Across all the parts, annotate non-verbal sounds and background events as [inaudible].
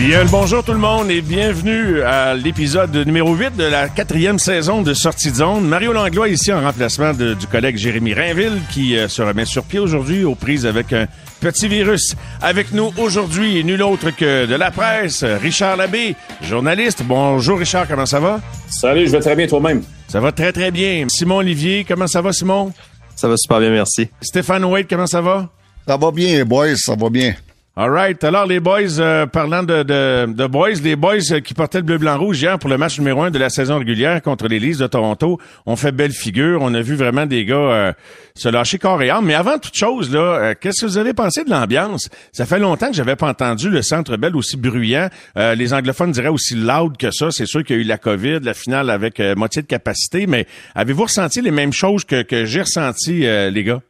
Bien le bonjour tout le monde et bienvenue à l'épisode numéro 8 de la quatrième saison de Sortie de zone. Mario Langlois ici en remplacement de- du collègue Jérémy Rainville qui euh, se remet sur pied aujourd'hui aux prises avec un petit virus. Avec nous aujourd'hui, nul autre que de la presse, Richard Labbé, journaliste. Bonjour Richard, comment ça va? Salut, je vais très bien toi-même. Ça va très très bien. Simon Olivier, comment ça va Simon? Ça va super bien, merci. Stéphane Wade, comment ça va? Ça va bien, boys, ça va bien. All right. Alors, les boys, euh, parlant de, de, boys, les boys euh, qui portaient le bleu-blanc-rouge hier pour le match numéro un de la saison régulière contre les Leafs de Toronto ont fait belle figure. On a vu vraiment des gars euh, se lâcher corps et âme. Mais avant toute chose, là, euh, qu'est-ce que vous avez pensé de l'ambiance? Ça fait longtemps que j'avais pas entendu le Centre Bell aussi bruyant. Euh, les anglophones diraient aussi loud que ça. C'est sûr qu'il y a eu la COVID, la finale avec moitié de capacité. Mais avez-vous ressenti les mêmes choses que, que j'ai ressenti, les gars?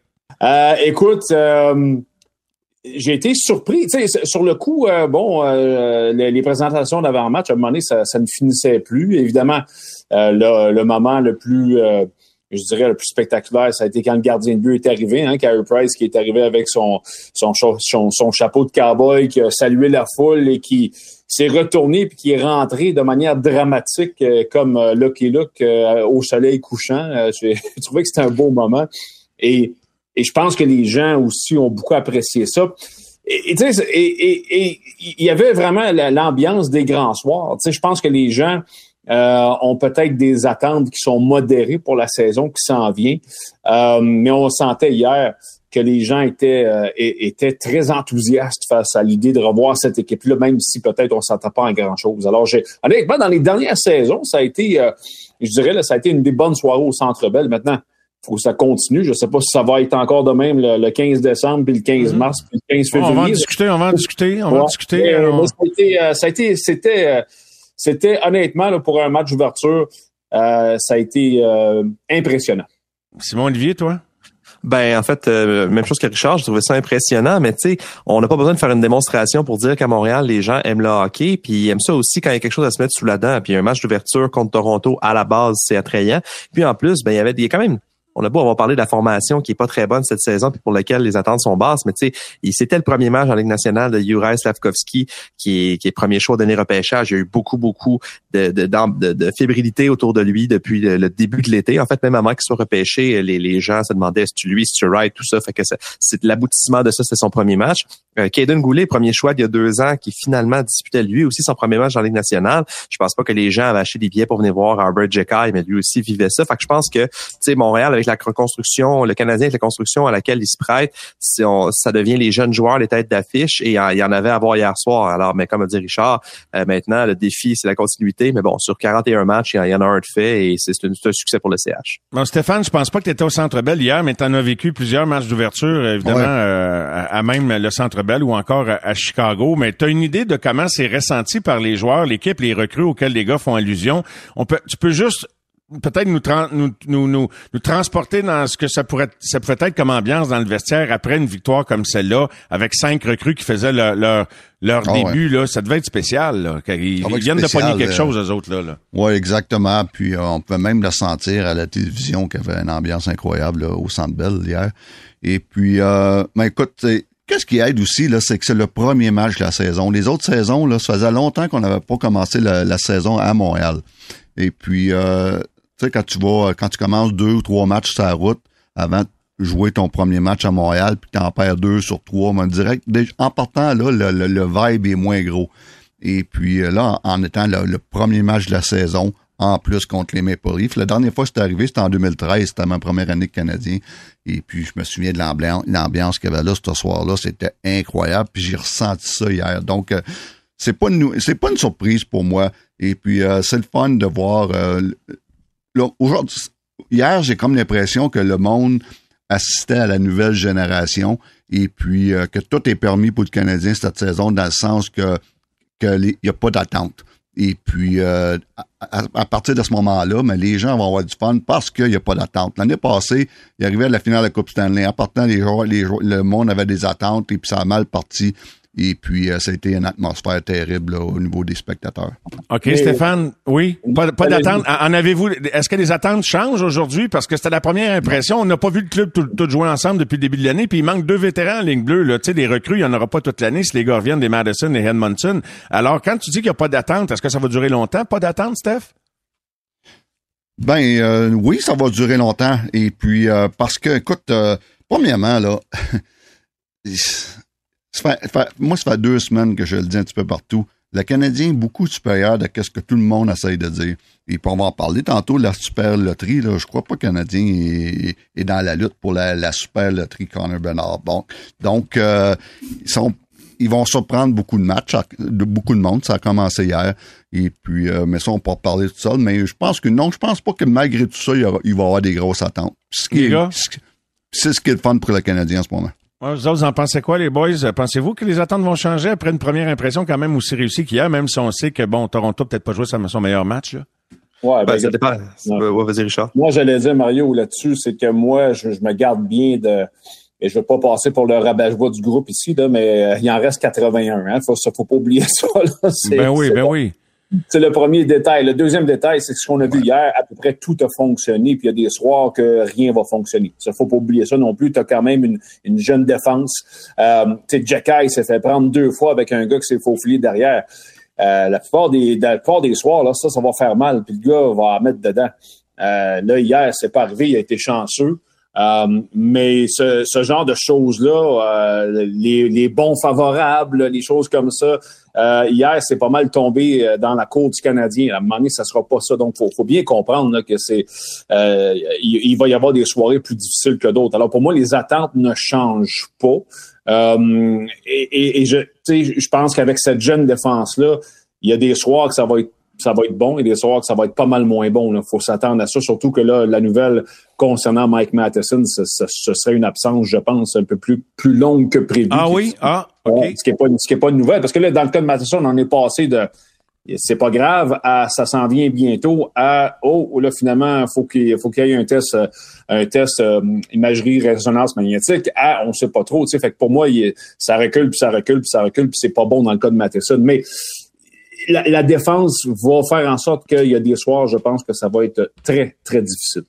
Écoute, j'ai été surpris. Tu sais, sur le coup, euh, bon, euh, les, les présentations d'avant-match, à un moment donné, ça, ça ne finissait plus. Évidemment, euh, le, le moment le plus, euh, je dirais, le plus spectaculaire, ça a été quand le gardien de but est arrivé, hein, Carey Price, qui est arrivé avec son, son, cha- son, son chapeau de cowboy, qui a salué la foule et qui s'est retourné puis qui est rentré de manière dramatique euh, comme Lucky Luke au soleil couchant. J'ai [laughs] trouvé que c'était un beau moment. Et et je pense que les gens aussi ont beaucoup apprécié ça. Et, tu sais, et, il y avait vraiment la- l'ambiance des grands soirs. Tu sais, je pense que les gens euh, ont peut-être des attentes qui sont modérées pour la saison qui s'en vient. Euh, mais on sentait hier que les gens étaient, euh, étaient très enthousiastes face à l'idée de revoir cette équipe-là, même si peut-être on ne s'entend pas en grand-chose. Alors, j'ai, honnêtement, dans les dernières saisons, ça a été, euh, je dirais, là, ça a été une des bonnes soirées au Centre Bell. Maintenant, faut que ça continue. Je sais pas si ça va être encore de même le, le 15 décembre, puis le 15 mars, puis le 15 On va en février. discuter, on va en discuter, on va en discuter. Mais, Alors- mais ça a été, euh, ça a été, c'était, euh, c'était honnêtement là, pour un match d'ouverture, euh, ça a été euh, impressionnant. Simon Olivier, toi? Ben en fait, euh, même chose que Richard, je trouvais ça impressionnant, mais tu sais, on n'a pas besoin de faire une démonstration pour dire qu'à Montréal, les gens aiment le hockey, puis ils aiment ça aussi quand il y a quelque chose à se mettre sous la dent. Puis un match d'ouverture contre Toronto à la base, c'est attrayant. Puis en plus, ben il y avait il y a quand même on a beau avoir parlé de la formation qui est pas très bonne cette saison puis pour laquelle les attentes sont basses, mais tu sais, c'était le premier match en Ligue nationale de Juraj Slavkovski qui est, premier choix donné repêchage. Il y a eu beaucoup, beaucoup de, fébrilité autour de lui depuis le, début de l'été. En fait, même avant qu'il soit repêché, les, gens se demandaient est-ce que lui, est-ce que Wright, tout ça? Fait que c'est l'aboutissement de ça, c'est son premier match. Euh, Caden Goulet, premier choix il y a deux ans, qui finalement disputait lui aussi son premier match en Ligue nationale. Je pense pas que les gens avaient acheté des billets pour venir voir Albert Jekai, mais lui aussi vivait ça. Fait que je pense que, tu sais, Montréal, avec la reconstruction, le Canadien avec la construction à laquelle il se prête, on- ça devient les jeunes joueurs, les têtes d'affiche, et il y en avait à voir hier soir. Alors, mais comme a dit Richard, euh, maintenant, le défi, c'est la continuité. Mais bon, sur 41 matchs, il y en- il y en a un de fait, et c'est un, succès pour le CH. Bon, Stéphane, je pense pas que tu étais au Centre Bell hier, mais tu en as vécu plusieurs matchs d'ouverture, évidemment, Ouais. euh, à, à même le Centre Bell ou encore à, à Chicago. Mais tu as une idée de comment c'est ressenti par les joueurs, l'équipe, les recrues auxquels les gars font allusion? On peut, tu peux juste peut-être nous, nous, nous, nous, nous transporter dans ce que ça pourrait, ça pourrait être comme ambiance dans le vestiaire après une victoire comme celle-là, avec cinq recrues qui faisaient leur, leur, leur Ah ouais. début. Là, ça devait être spécial. Là, ils être viennent de pogner quelque euh, chose, eux autres. Là, là. Oui, exactement. Puis euh, on pouvait même le sentir à la télévision qu'il y avait une ambiance incroyable là, au Centre Bell hier. Et puis, euh, ben écoute, c'est- qu'est-ce qui aide aussi, là, c'est que c'est le premier match de la saison. Les autres saisons, là, ça faisait longtemps qu'on n'avait pas commencé la, saison à Montréal. Et puis, euh, tu sais, quand tu vas, quand tu commences deux ou trois matchs sur la route avant de jouer ton premier match à Montréal, puis t'en perds deux sur trois, que déjà, en partant là, le, vibe est moins gros. Et puis euh, là, en étant le premier match de la saison, en plus contre les Maple Leafs. La dernière fois que c'est arrivé, c'était en 2013, c'était ma première année de Canadien. Et puis, je me souviens de l'ambiance, qu'il y avait là ce soir-là. C'était incroyable. Puis, j'ai ressenti ça hier. Donc, euh, c'est pas une, pas une surprise pour moi. Et puis, euh, c'est le fun de voir. euh, aujourd'hui, hier, j'ai comme l'impression que le monde assistait à la nouvelle génération et puis que tout est permis pour le Canadien cette saison dans le sens qu'il n'y a pas d'attente. Et puis, euh, à, partir de ce moment-là, mais les gens vont avoir du fun parce qu'il n'y a pas d'attente. L'année passée, il arrivait à la finale de la Coupe Stanley. En partant, les joueurs, les le monde avait des attentes et puis ça a mal parti. Et puis, ça a été une atmosphère terrible au niveau des spectateurs. OK, Stéphane, oui, pas, pas d'attente. En avez-vous, est-ce que les attentes changent aujourd'hui? Parce que c'était la première impression. On n'a pas vu le club tout, tout, jouer ensemble depuis le début de l'année, puis il manque deux vétérans en ligne bleue. Là. Tu sais, les recrues, il n'y en aura pas toute l'année si les gars reviennent des Madison et Edmonton. Alors, quand tu dis qu'il n'y a pas d'attente, est-ce que ça va durer longtemps? Pas d'attente, Steph? Ben euh, oui, ça va durer longtemps. Et puis euh, parce que, écoute, euh, premièrement, là, [laughs] moi, ça fait deux semaines que je le dis un petit peu partout. Le Canadien est beaucoup supérieur de ce que tout le monde essaye de dire. Et puis on va en parler tantôt de la super loterie. Là, je crois pas que le Canadien est, dans la lutte pour la, super loterie Connor Bernard. Bon, donc ils sont ils vont surprendre beaucoup de matchs, de beaucoup de monde. Ça a commencé hier. Et puis, euh, mais ça, on peut parler tout seul. Mais je pense que non, je pense pas que malgré tout ça, il, va y avoir des grosses attentes. C'est ce qui est le fun pour le Canadien en ce moment. Vous autres, vous en pensez quoi, les boys? Pensez-vous que les attentes vont changer après une première impression quand même aussi réussie qu'hier, même si on sait que, bon, Toronto peut-être pas joué son meilleur match, là? Ouais, ben, ben ça dépend. vas-y, Richard. Moi, j'allais dire, Mario, là-dessus, c'est que moi, je, me garde bien de, et je veux pas passer pour le rabat du groupe ici, là, mais euh, il en reste 81. Hein. Faut, faut pas oublier [laughs] ça. Là. Ben oui, ben oui. C'est le premier détail. Le deuxième détail, c'est ce qu'on a vu hier. À peu près tout a fonctionné, puis il y a des soirs que rien va fonctionner. Ça faut pas oublier ça non plus. Tu as quand même une, une jeune défense. Euh, tu sais, s'est fait prendre deux fois avec un gars qui s'est faufilé derrière. Euh, la plupart des la plupart des soirs, là, ça, ça va faire mal, puis le gars va en mettre dedans. Euh, là, hier, c'est pas arrivé, il a été chanceux. Euh, mais ce, ce, genre de choses-là, euh, les, les, bons favorables, les choses comme ça, euh, hier, c'est pas mal tombé euh, dans la cour du Canadien. À un moment donné, ça sera pas ça. Donc, faut, faut bien comprendre que c'est il, va y avoir des soirées plus difficiles que d'autres. Alors, pour moi, les attentes ne changent pas. et, et, et je pense qu'avec cette jeune défense-là, il y a des soirs que ça va être ça va être bon et des soirs que ça va être pas mal moins bon. Il faut s'attendre à ça, surtout que là, la nouvelle concernant Mike Matheson, ce, serait une absence, je pense, un peu plus, plus longue que prévu. Ah oui? Ah, OK. Ce qui n'est pas, pas une nouvelle. Parce que là, dans le cas de Matheson, on en est passé de c'est pas grave à ça s'en vient bientôt à oh là finalement faut qu'il faut qu'il y ait un test un test euh, imagerie résonance magnétique à on sait pas trop tu sais fait que pour moi ça recule puis ça recule puis ça recule puis c'est pas bon dans le cas de Matheson mais la, défense va faire en sorte qu'il y a des soirs, je pense que ça va être très, très difficile.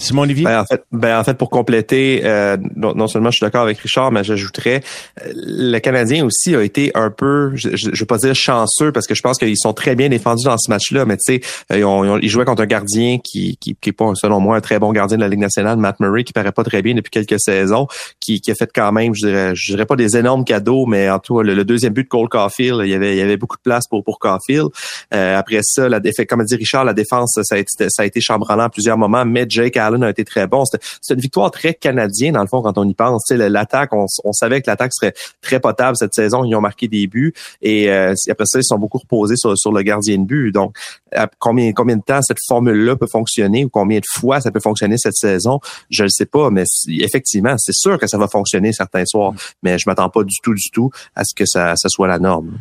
Simon Olivier? Ben, en fait, ben, en fait, pour compléter, euh, non, seulement je suis d'accord avec Richard, mais j'ajouterais, euh, le Canadien aussi a été un peu, je ne veux pas dire chanceux, parce que je pense qu'ils sont très bien défendus dans ce match-là, mais tu sais, euh, ils, jouaient contre un gardien qui, qui, qui est pas, selon moi, un très bon gardien de la Ligue nationale, Matt Murray, qui paraît pas très bien depuis quelques saisons, qui, qui a fait quand même, je dirais, je dirais pas des énormes cadeaux, mais en tout cas, le, deuxième but de Cole Caulfield, il y avait, il y avait beaucoup de place pour, pour Caulfield. après ça, la comme a dit Richard, la défense, ça a été, ça a été chambranlant à plusieurs moments, mais Jake a été très bon. C'est une victoire très canadienne, dans le fond, quand on y pense. L'attaque, on, savait que l'attaque serait très potable cette saison. Ils ont marqué des buts. Et euh, après ça, ils sont beaucoup reposés sur, le gardien de but. Donc, combien, de temps cette formule-là peut fonctionner ou combien de fois ça peut fonctionner cette saison, je ne sais pas. Mais effectivement, c'est sûr que ça va fonctionner certains soirs. Mais je m'attends pas du tout, du tout à ce que ça, soit la norme.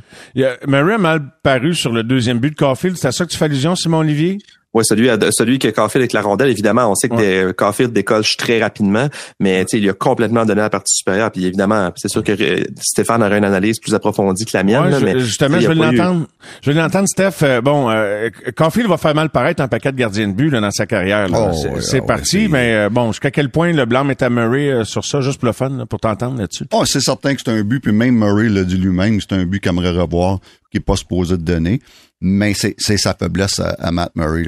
Mary a mal paru sur le deuxième but de Caulfield. C'est à ça que tu fais allusion, Simon Olivier? Oui, celui, celui que Caulfield avec la rondelle, évidemment, on sait que ouais. Caulfield décoche très rapidement, mais il a complètement donné la partie supérieure. Puis évidemment, c'est sûr que euh, Stéphane aurait une analyse plus approfondie que la mienne. mais justement, je vais l'entendre. Je vais l'entendre, Steph. Euh, bon, euh, Caulfield va faire mal paraître un paquet de gardiens de but là, dans sa carrière. Oh, c'est parti, mais euh, bon, jusqu'à quel point le blanc est à Murray sur ça, juste pour le fun, pour t'entendre là-dessus? Oh, c'est certain que c'est un but, puis même Murray l'a dit lui-même, c'est un but qu'il aimerait revoir, qui est pas supposé de donner mais c'est sa faiblesse à, Matt Murray.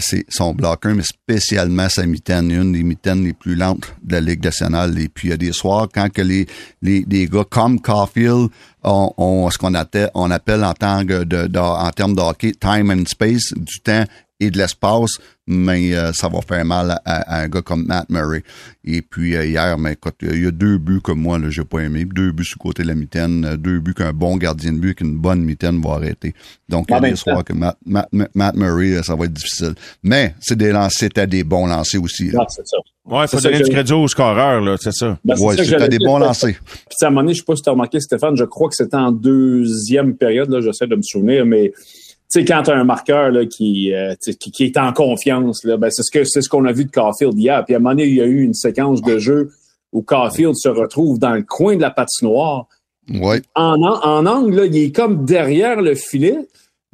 C'est son bloqueur, mais spécialement sa mitaine, une des mitaines les plus lentes de la Ligue nationale. Et puis il y a des soirs quand que les, les, gars comme Caulfield ont, ont ce qu'on appelle, en, tant en termes de hockey time and space, du temps et de l'espace, mais euh, ça va faire mal à, un gars comme Matt Murray. Et puis euh, hier, mais écoute, il y a deux buts que moi, là, j'ai pas aimé. Deux buts sur le côté de la mitaine, euh, deux buts qu'un bon gardien de but qu'une bonne mitaine va arrêter. Donc, il y a des soirs que Matt, Matt, Murray, ça va être difficile. Mais c'est des lancers, c'était des bons lancers aussi. Ah, c'est ça. Ouais, faut donner du crédit au scoreur, là, c'est ça. Ben, ouais, c'était des bons lancers. Puis à un moment donné, je sais pas si tu as remarqué, Stéphane, je crois que c'était en deuxième période, là, j'essaie de me souvenir, mais sais, quand tu as un marqueur là, qui, euh, qui, qui, est en confiance, là, ben, c'est ce que c'est ce qu'on a vu de Caulfield hier. Puis à un moment donné, il y a eu une séquence de jeu où Caulfield se retrouve dans le coin de la patinoire. Ouais. En, an- en angle, là, il est comme derrière le filet.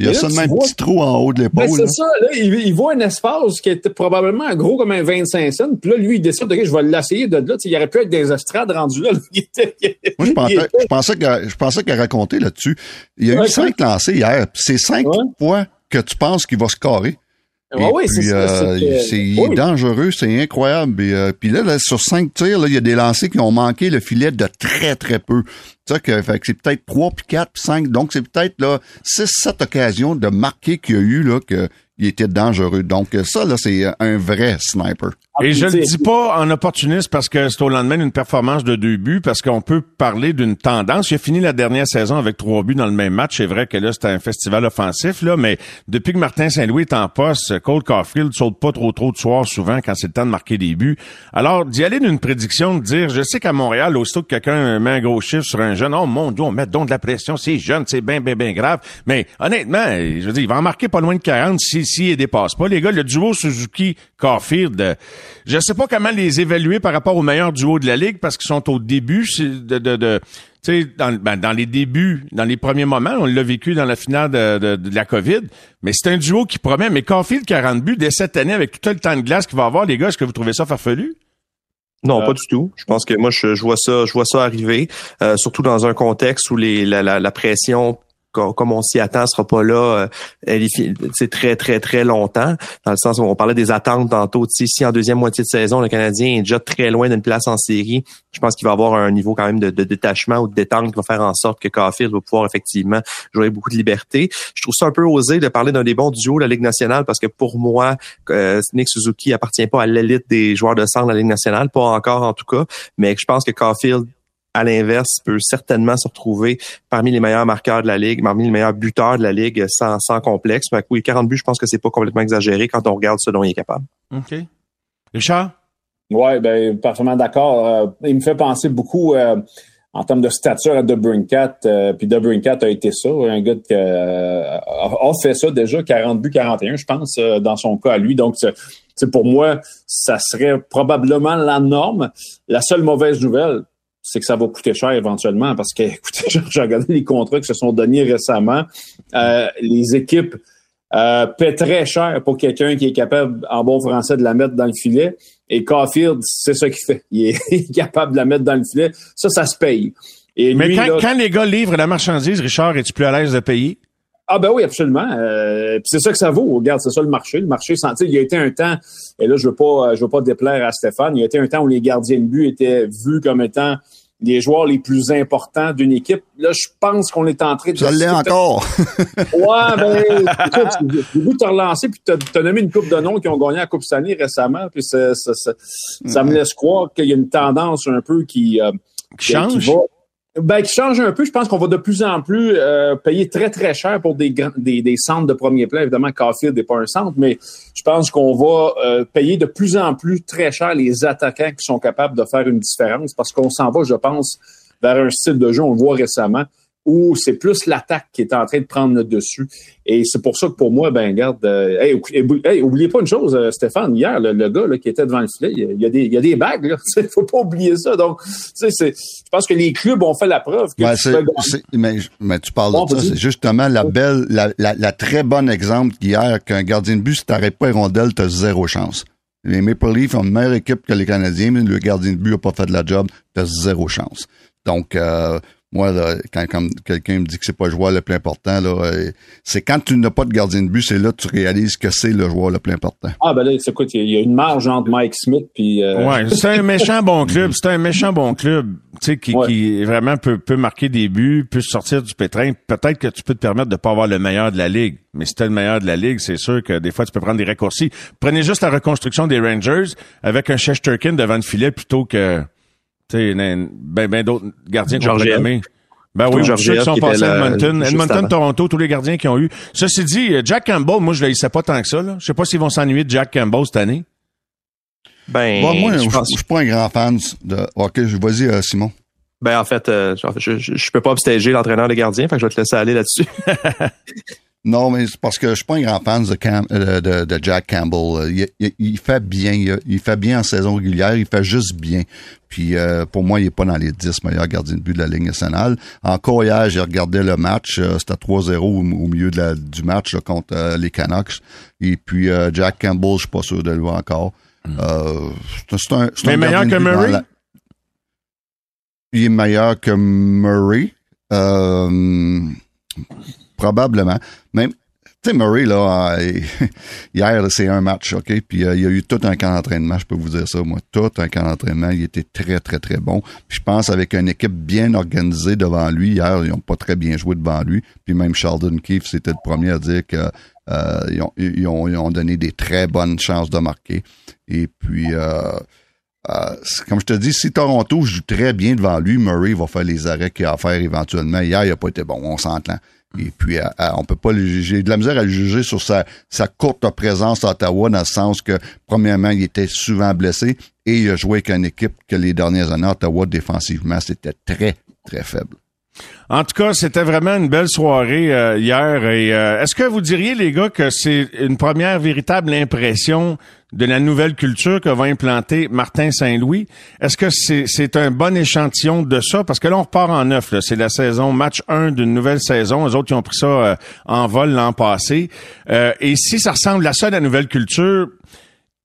Il y a seulement un vois- petit trou en haut de Ben, l'épaule. c'est là. ça, là, il, il voit un espace qui est probablement gros comme un 25 cents. Puis là, lui, il décide, OK, je vais l'essayer de là. Tu sais, il aurait pu être des estrades rendues là. Il était- Moi, je pensais, était- je pensais que, je pensais qu'il a raconté là-dessus. Il y a Ouais, eu cinq lancés hier. puis C'est cinq Ouais. fois que tu penses qu'il va scorer. Ouais, Et oui, c'est ça. dangereux, c'est incroyable. Et, euh, puis là, là, sur cinq tirs, là, il y a des lancers qui ont manqué le filet de très, très peu. Ça que, fait que c'est peut-être trois, puis quatre, puis cinq. Donc, c'est peut-être là six, sept occasions de marquer qu'il y a eu là que il était dangereux. Donc, ça, là, c'est un vrai sniper. Ah, Et je le dis pas en opportuniste parce que c'est au lendemain d'une performance de deux buts, parce qu'on peut parler d'une tendance. Il a fini la dernière saison avec trois buts dans le même match. C'est vrai que là, c'était un festival offensif, là, mais depuis que Martin Saint-Louis est en poste, Cole Caulfield saute pas trop trop de soir souvent quand c'est le temps de marquer des buts. Alors, d'y aller d'une prédiction, de dire, je sais qu'à Montréal, aussitôt que quelqu'un met un gros chiffre sur un jeune, oh mon Dieu, on met donc de la pression, c'est jeune, c'est bien, bien, bien grave. Mais honnêtement, je veux dire, il va en marquer pas loin de 40 si, si il dépasse pas. Les gars, le duo Suzuki-Caulfield, euh, je sais pas comment les évaluer par rapport au meilleur duo de la ligue parce qu'ils sont au début de, de, de tu sais, dans, ben, dans les débuts, dans les premiers moments, on l'a vécu dans la finale de, de- de la COVID, mais c'est un duo qui promet. Mais Caulfield, 40 buts dès cette année, avec tout le temps de glace qu'il va avoir, les gars, est-ce que vous trouvez ça farfelu? Non, Euh, pas du tout. Je pense que moi, je, je vois ça, je vois ça arriver, euh, surtout dans un contexte où les, la, la, la pression, comme on s'y attend, sera pas là. euh, c'est très très très longtemps. Dans le sens où on parlait des attentes tantôt. Si en deuxième moitié de saison, le Canadien est déjà très loin d'une place en série, je pense qu'il va avoir un niveau quand même de, de détachement ou de détente qui va faire en sorte que Caulfield va pouvoir effectivement jouer beaucoup de liberté. Je trouve ça un peu osé de parler d'un des bons duos de la Ligue nationale parce que pour moi, euh, Nick Suzuki appartient pas à l'élite des joueurs de centre de la Ligue nationale, pas encore en tout cas, mais je pense que Caulfield à l'inverse, peut certainement se retrouver parmi les meilleurs marqueurs de la Ligue, parmi les meilleurs buteurs de la Ligue sans, sans complexe. Fait que oui, 40 buts, je pense que c'est pas complètement exagéré quand on regarde ce dont il est capable. OK. Richard? Ouais, ben, parfaitement d'accord. Euh, il me fait penser beaucoup euh, en termes de stature à Debrincat. Euh, puis Debrincat a été ça, un gars qui euh, a fait ça déjà, 40 buts, 41, je pense, euh, dans son cas à lui. Donc, c'est pour moi, ça serait probablement la norme. La seule mauvaise nouvelle, c'est que ça va coûter cher éventuellement parce que, [laughs] écoutez, j'ai regardé les contrats qui se sont donnés récemment. Euh, les équipes euh, paient très cher pour quelqu'un qui est capable, en bon français, de la mettre dans le filet. Et Caulfield, c'est ça qu'il fait. [laughs] Il est, capable de la mettre dans le filet. Ça, ça se paye. Et Mais lui, quand, là- quand les gars livrent la marchandise, Richard, es-tu plus à l'aise de payer? Ah ben oui, absolument. Euh, c'est ça que ça vaut. Regarde, c'est ça le marché. Le marché, sais, il y a été un temps, et là je veux pas, je veux pas déplaire à Stéphane. Il y a été un temps où les gardiens de but étaient vus comme étant les joueurs les plus importants d'une équipe. Là, je pense qu'on est en train de. Ça l'est encore. [laughs] Ouais, ben, écoute, j'ai goût de te relancer, puis t'as as nommé une coupe de noms qui ont gagné la Coupe Stanley récemment, puis ça, ça, ça, ça me laisse croire qu'il y a une tendance un peu qui, euh, Qui change? va- ben, qui change un peu. Je pense qu'on va de plus en plus euh, payer très, très cher pour des, des, des centres de premier plan. Évidemment, Caulfield n'est pas un centre, mais je pense qu'on va euh, payer de plus en plus très cher les attaquants qui sont capables de faire une différence parce qu'on s'en va, je pense, vers un style de jeu, on le voit récemment, où c'est plus l'attaque qui est en train de prendre le dessus. Et c'est pour ça que pour moi, ben garde, euh, hey, ou- hey, oubliez pas une chose, euh, Stéphane, hier, le, le gars là, qui était devant le filet, il y a- des, il y a des bagues, là. [laughs] faut pas oublier ça. Donc, tu sais, c'est- je pense que les clubs ont fait la preuve que Ouais, tu mais, mais tu parles Bon, de ça, c'est justement la belle, la, la, la très bonne exemple qu'hier, qu'un gardien de but, si t'arrêtes pas les rondelles, t'as zéro chance. Les Maple Leafs ont une meilleure équipe que les Canadiens, mais le gardien de but a pas fait de la job, t'as zéro chance. Donc, euh, moi, là, quand, quand quelqu'un me dit que c'est pas le joueur le plus important, là, euh, c'est quand tu n'as pas de gardien de but, c'est là que tu réalises que c'est le joueur le plus important. Ah, ben là, écoute, il y a une marge entre Mike Smith puis. euh, Ouais, c'est un méchant bon [laughs] club. C'est un méchant bon club, tu sais, qui, Ouais. qui vraiment peut, peut marquer des buts, peut sortir du pétrin. Peut-être que tu peux te permettre de pas avoir le meilleur de la ligue. Mais si t'es le meilleur de la ligue, c'est sûr que des fois, tu peux prendre des raccourcis. Prenez juste la reconstruction des Rangers avec un Shesterkin devant le filet plutôt que, tu sais, ben, ben d'autres gardiens qu'on Georgiev. nommer. Ben oui, tous ceux qui sont passés était à Edmonton, Edmonton. Toronto, tous les gardiens qui ont eu. Ceci dit, Jack Campbell, moi, je le haïssais pas tant que ça, là. Je sais pas s'ils vont s'ennuyer de Jack Campbell cette année. Ben, Moi, moi, je pense- je suis pas un grand fan de. Ok, je- vas-y, euh, Simon. Ben en fait, euh, je, je, je peux pas obstager l'entraîneur des gardiens, fait que je vais te laisser aller là-dessus. [laughs] Non, mais c'est parce que je suis pas un grand fan de, Cam- euh, de, de Jack Campbell. Il, il- il fait bien, il, il fait bien en saison régulière, il fait juste bien. Puis euh, pour moi, il est pas dans les 10 meilleurs gardiens de but de la Ligue nationale. Encore hier, j'ai regardé le match, euh, c'était 3-0 au, au milieu de la- du match là, contre euh, les Canucks. Et puis euh, Jack Campbell, je suis pas sûr de lui encore. Euh, c'est un, c'est Mais un meilleur que Murray? la- Il est meilleur que Murray. Euh, probablement. Même, tu sais, Murray, là, euh, [laughs] hier, c'est un match, OK? Puis euh, il y a eu tout un camp d'entraînement, je peux vous dire ça, moi. Tout un camp d'entraînement. Il était très, très, très bon. Puis je pense avec une équipe bien organisée devant lui, hier, ils ont pas très bien joué devant lui. Puis même Sheldon Keefe, c'était le premier à dire que euh, ils, ont, donné des très bonnes chances de marquer. Et puis, euh, comme je te dis, si Toronto joue très bien devant lui, Murray va faire les arrêts qu'il a à faire éventuellement. Hier, il n'a pas été bon, on s'entend. Et puis, on peut pas le juger. J'ai de la misère à le juger sur sa, sa courte présence à Ottawa, dans le sens que, premièrement, il était souvent blessé et il a joué avec une équipe que les dernières années, Ottawa, défensivement, c'était très, très faible. En tout cas, c'était vraiment une belle soirée euh, hier. Et euh, est-ce que vous diriez, les gars, que c'est une première véritable impression de la nouvelle culture que va implanter Martin Saint-Louis? Est-ce que c'est un bon échantillon de ça? Parce que là, on repart en neuf. C'est la saison match 1 d'une nouvelle saison. Les autres, ils ont pris ça euh, en vol l'an passé. Et si ça ressemble à ça, la nouvelle culture,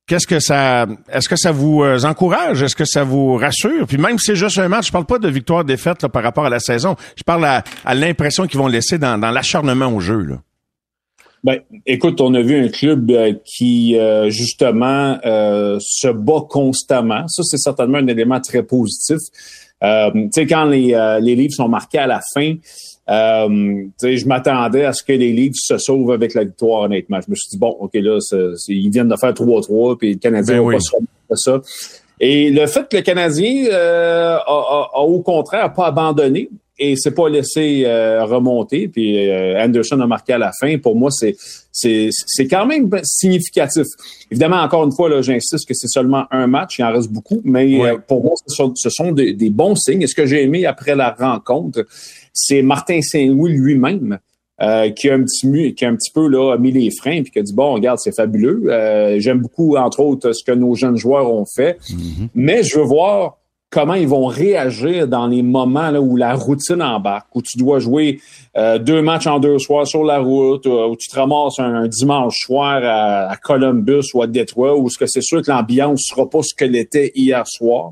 Qu'est-ce que ça, est-ce que ça vous euh, encourage? Est-ce que ça vous rassure? Puis même si c'est juste un match, je parle pas de victoire-défaite par rapport à la saison. Je parle à, à l'impression qu'ils vont laisser dans, dans l'acharnement au jeu. Là. Ben, écoute, on a vu un club euh, qui euh, justement euh, se bat constamment. Ça, c'est certainement un élément très positif. Tu sais, quand les, les livres sont marqués à la fin, euh, je m'attendais à ce que les livres se sauvent avec la victoire, honnêtement. Je me suis dit, bon, OK, là, ils viennent de faire 3-3, puis le Canadien Ben va oui. pas se de ça. Et le fait que le Canadien euh, a, a- a, au contraire pas abandonné et s'est pas laissé euh, remonter, puis euh, Anderson a marqué à la fin, pour moi, c'est c'est c'est quand même significatif. Évidemment, encore une fois, là, j'insiste que c'est seulement un match, il en reste beaucoup, mais Ouais. euh, pour moi, ce sont, ce sont des, des bons signes. Et ce que j'ai aimé après la rencontre, c'est Martin Saint-Louis lui-même euh, qui a un petit mu- qui a un petit peu là mis les freins puis qui a dit bon regarde c'est fabuleux Euh, j'aime beaucoup entre autres ce que nos jeunes joueurs ont fait mais je veux voir comment ils vont réagir dans les moments là, où la routine embarque, où tu dois jouer euh, deux matchs en deux soirs sur la route, euh, où tu te ramasses un, un dimanche soir à, à Columbus ou à Détroit, où ce que c'est sûr que l'ambiance sera pas ce qu'elle était hier soir.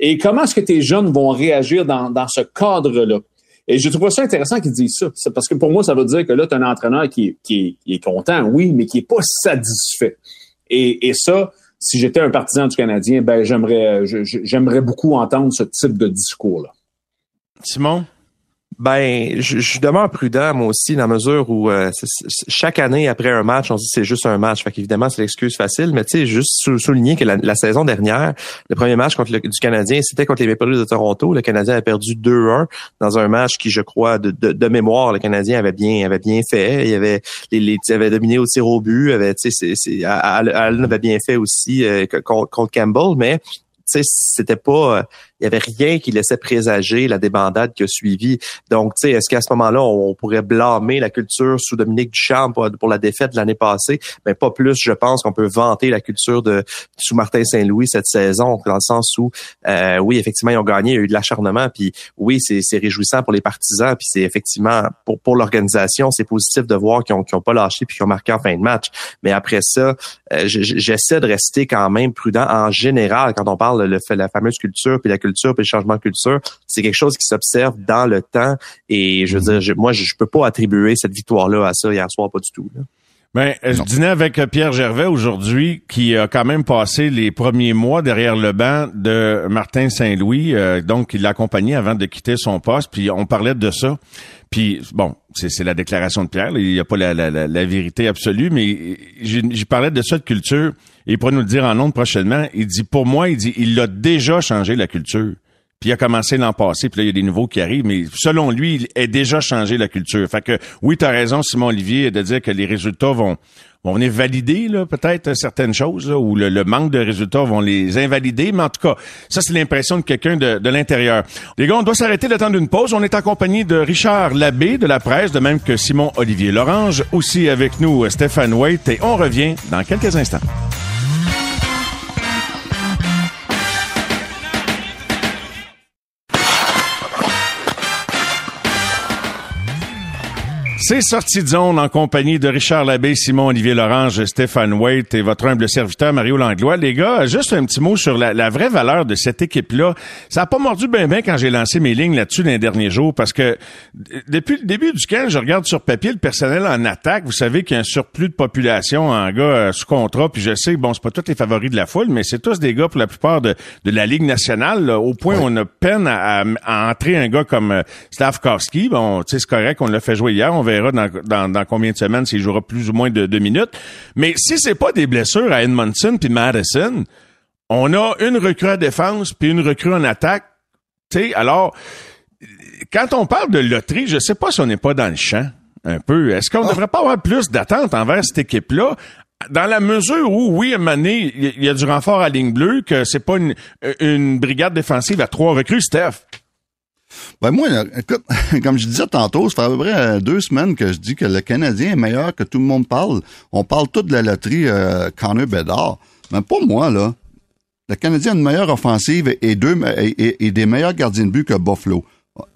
Et comment est-ce que tes jeunes vont réagir dans, dans ce cadre-là? Et je trouve ça intéressant qu'ils disent ça. Parce que pour moi, ça veut dire que là, tu as un entraîneur qui, est- content, oui, mais qui est pas satisfait. Et, et ça, si j'étais un partisan du Canadien, ben j'aimerais j'aimerais beaucoup entendre ce type de discours-là. Simon? Ben, je, je demeure prudent moi aussi dans la mesure où euh, chaque année après un match, on se dit c'est juste un match. Fait qu'évidemment c'est l'excuse facile, mais tu sais juste sou- souligner que la, saison dernière, le premier match contre le, du Canadien, c'était contre les Maple Leafs de Toronto. Le Canadien a perdu 2-1 dans un match qui, je crois, de, de, de mémoire, le Canadien avait bien avait bien fait. Il avait les, avait dominé au tir au but. Avait, tu sais, Allen avait bien fait aussi euh, contre, contre Campbell, mais c'était pas il y avait rien qui laissait présager la débandade qui a suivi. Donc, tu sais, est-ce qu'à ce moment-là, on pourrait blâmer la culture sous Dominique Duchamp pour, la défaite de l'année passée? Mais pas plus, je pense qu'on peut vanter la culture de sous Martin Saint-Louis cette saison, dans le sens où, euh, oui, effectivement, ils ont gagné, il y a eu de l'acharnement, puis oui, c'est réjouissant pour les partisans, puis c'est effectivement, pour, pour l'organisation, c'est positif de voir qu'ils ont, qu'ils ont pas lâché puis qu'ils ont marqué en fin de match. Mais après ça, euh, j'essaie de rester quand même prudent en général quand on parle de la fameuse culture puis la culture puis le changement de culture. C'est quelque chose qui s'observe dans le temps et je veux dire, je- moi, je, je peux pas attribuer cette victoire-là à ça hier soir, pas du tout. là. Ben, euh, je Non. dînais avec euh, Pierre Gervais aujourd'hui, qui a quand même passé les premiers mois derrière le banc de Martin Saint-Louis, euh, donc il l'a accompagné avant de quitter son poste, puis on parlait de ça. Puis bon, c'est la déclaration de Pierre, là, il n'y a pas la, la, la, la vérité absolue, mais j'ai j'ai parlé de ça de culture, et il nous le dire en ondes prochainement. Il dit, pour moi, il dit, il a déjà changé la culture. Puis il a commencé l'an passé, puis là, il y a des nouveaux qui arrivent, mais selon lui, il a déjà changé la culture. Fait que oui, tu as raison, Simon Olivier, de dire que les résultats vont vont venir valider peut-être certaines choses ou le, manque de résultats vont les invalider, mais en tout cas, ça c'est l'impression de quelqu'un de, de l'intérieur. Les gars, on doit s'arrêter d'attendre une pause. On est en compagnie de Richard Labbé de la presse, de même que Simon Olivier Lorange, aussi avec nous Stéphane Waite, et on revient dans quelques instants. C'est sorti de zone en compagnie de Richard Labbé, Simon Olivier Lorange, Stéphane Waite et votre humble serviteur Mario Langlois. Les gars, juste un petit mot sur la, vraie valeur de cette équipe-là. Ça a pas mordu bien bien quand j'ai lancé mes lignes là-dessus dans les derniers jours parce que depuis le début du camp, je regarde sur papier le personnel en attaque. Vous savez qu'il y a un surplus de population en gars euh, sous contrat. Puis je sais, bon, c'est pas tous les favoris de la foule, mais c'est tous des gars pour la plupart de, la Ligue nationale, au point où on a peine à, entrer un gars comme euh, Slavkowski. Bon, tu sais, c'est correct, on l'a fait jouer hier. On verra dans, combien de semaines s'il jouera plus ou moins de deux minutes. Mais si c'est pas des blessures à Edmondson puis Madison, on a une recrue à défense puis une recrue en attaque. Tu alors, quand on parle de loterie, je sais pas si on n'est pas dans le champ un peu. Est-ce qu'on ne devrait pas avoir plus d'attente envers cette équipe-là? Dans la mesure où, oui, à il y a du renfort à ligne bleue, que c'est pas une, une brigade défensive à trois recrues, Steph. Ben moi, écoute, [laughs] comme je disais tantôt, ça fait à peu près euh, deux semaines que je dis que le Canadien est meilleur que tout le monde parle. On parle tout de la loterie euh, Connor Bedard. Mais pas moi, là. Le Canadien a une meilleure offensive et, deux, et, des meilleurs gardiens de but que Buffalo.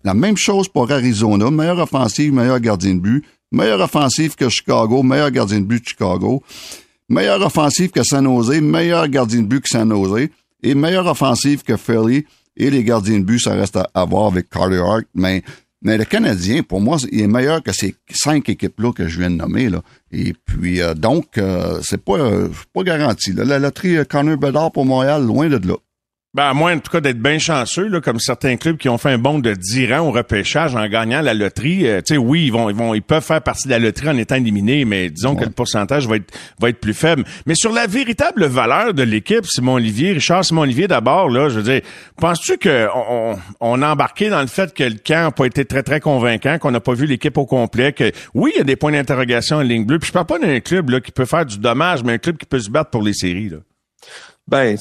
La même chose pour Arizona. Meilleure offensive, meilleur gardien de but. Meilleure offensive que Chicago, meilleur gardien de but de Chicago. Meilleure offensive que San Jose, meilleur gardien de but que San Jose. Et meilleure offensive que Philly, et les gardiens de but, ça reste à, voir avec Carter Hart. Mais, mais le Canadien, pour moi, il est meilleur que ces cinq équipes-là que je viens de nommer. Là. Et puis, euh, donc, euh, c'est pas, euh, pas garanti. La loterie Connor Bedard pour Montréal, loin de là. Ben, à moins, en tout cas, d'être bien chanceux, là, comme certains clubs qui ont fait un bond de 10 rangs au repêchage en gagnant la loterie. Euh, tu sais, oui, ils vont, ils vont, ils peuvent faire partie de la loterie en étant éliminés, mais disons que le pourcentage va être, va être plus faible. Mais sur la véritable valeur de l'équipe, Simon Olivier, Richard Simon Olivier d'abord, là, je veux dire, penses-tu qu'on on, on a embarqué dans le fait que le camp n'a pas été très, très convaincant, qu'on n'a pas vu l'équipe au complet, que oui, il y a des points d'interrogation en ligne bleue, puis je parle pas d'un club, là, qui peut faire du dommage, mais un club qui peut se battre pour les séries, là. Ben,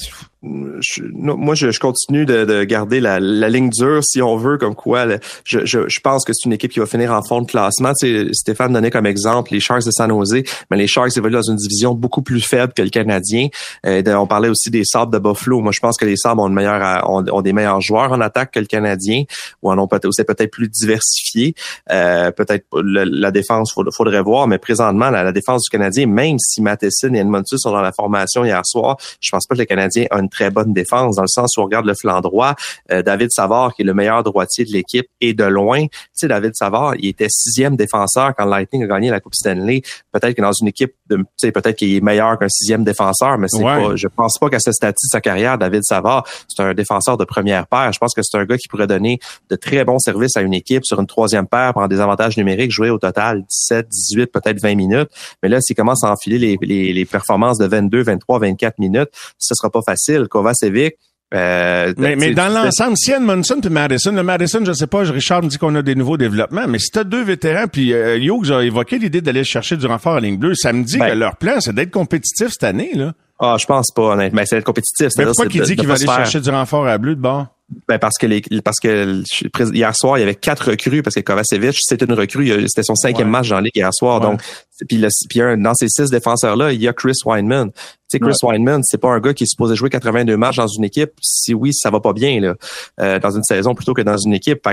moi, je, continue de, garder la, ligne dure, si on veut, comme quoi je, pense que c'est une équipe qui va finir en fond de classement. Tu sais, Stéphane donnait comme exemple les Sharks de San Jose, mais les Sharks évoluent dans une division beaucoup plus faible que le Canadien. Euh, on parlait aussi des Sabres de Buffalo. Moi, je pense que les Sabres ont, meilleure, ont, des meilleurs joueurs en attaque que le Canadien, ou en ont peut-être peut-être plus diversifié. Euh, peut-être la défense, faudrait, faudrait voir, mais présentement, la, défense du Canadien, même si Matheson et Edmondson sont dans la formation hier soir, je pense pas que le Canadien a une très bonne défense dans le sens où on regarde le flanc droit. Euh, David Savard, qui est le meilleur droitier de l'équipe, et de loin. Tu sais, David Savard, il était sixième défenseur quand Lightning a gagné la Coupe Stanley. Peut-être que dans une équipe, de, tu sais, peut-être qu'il est meilleur qu'un sixième défenseur, mais c'est pas, je pense pas qu'à ce statut de sa carrière, David Savard, c'est un défenseur de première paire. Je pense que c'est un gars qui pourrait donner de très bons services à une équipe sur une troisième paire, prendre des avantages numériques, jouer au total 17, 18, peut-être 20 minutes. Mais là, s'il commence à enfiler les, les, les performances de 22, 23, 24 minutes, ce sera pas facile. Kovacevic, euh, mais, mais dans l'ensemble, si Edmondson puis Madison, le Madison, je sais pas, Richard me dit qu'on a des nouveaux développements, mais si t'as deux vétérans, puis euh, Hughes a évoqué l'idée d'aller chercher du renfort à ligne bleue, ça me dit ben que leur plan, c'est d'être compétitif cette année, là. Ah, je pense pas, honnêtement. Mais c'est d'être compétitif. Mais pourquoi qu'il dit qu'il va aller chercher du renfort à bleu de bord? Ben parce que les, parce que hier soir il y avait quatre recrues parce que Kovacevic c'est une recrue c'était son cinquième match dans la ligue hier soir donc puis, puis un, dans ces six défenseurs là il y a Chris Weinman. Tu sais Chris Weinman c'est pas un gars qui est supposé jouer 82 matchs dans une équipe. Si oui ça va pas bien là euh, dans une saison plutôt que dans une équipe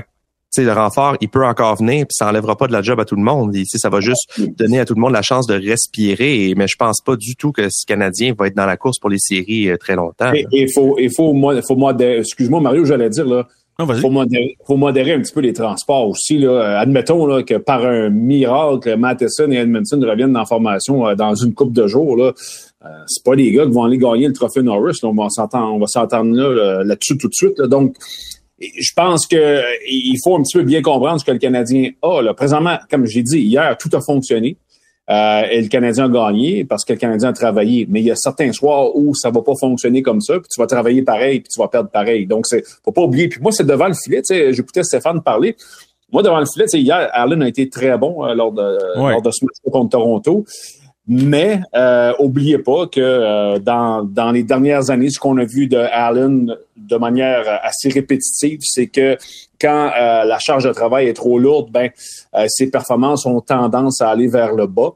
sais, le renfort, il peut encore venir, puis ça enlèvera pas de la job à tout le monde. Ici, ça va juste donner à tout le monde la chance de respirer. Mais je pense pas du tout que ce Canadien va être dans la course pour les séries euh, très longtemps. Il faut, il faut, faut modérer. Excuse-moi, Mario, j'allais dire là. Il faut, modérer, un petit peu les transports aussi. Là. Admettons là, que par un miracle, Matheson et Edmondson reviennent en formation euh, dans une coupe de jours. Là. Euh, c'est pas les gars qui vont aller gagner le trophée Norris. On va s'entendre, on va s'entendre là, là-dessus tout de suite. Donc, je pense que il faut un petit peu bien comprendre ce que le Canadien a. Là. Présentement, comme j'ai dit hier, tout a fonctionné. Euh, et le Canadien a gagné parce que le Canadien a travaillé. Mais il y a certains soirs où ça va pas fonctionner comme ça, puis tu vas travailler pareil, puis tu vas perdre pareil. Donc, c'est faut pas oublier. Puis moi, c'est devant le filet. J'écoutais Stéphane parler. Moi, devant le filet, hier, Allen a été très bon euh, lors, de, lors de ce match contre Toronto. Mais euh, oubliez pas que euh, dans, dans les dernières années, ce qu'on a vu de Allen de manière assez répétitive, c'est que quand euh, la charge de travail est trop lourde, ben euh, ses performances ont tendance à aller vers le bas.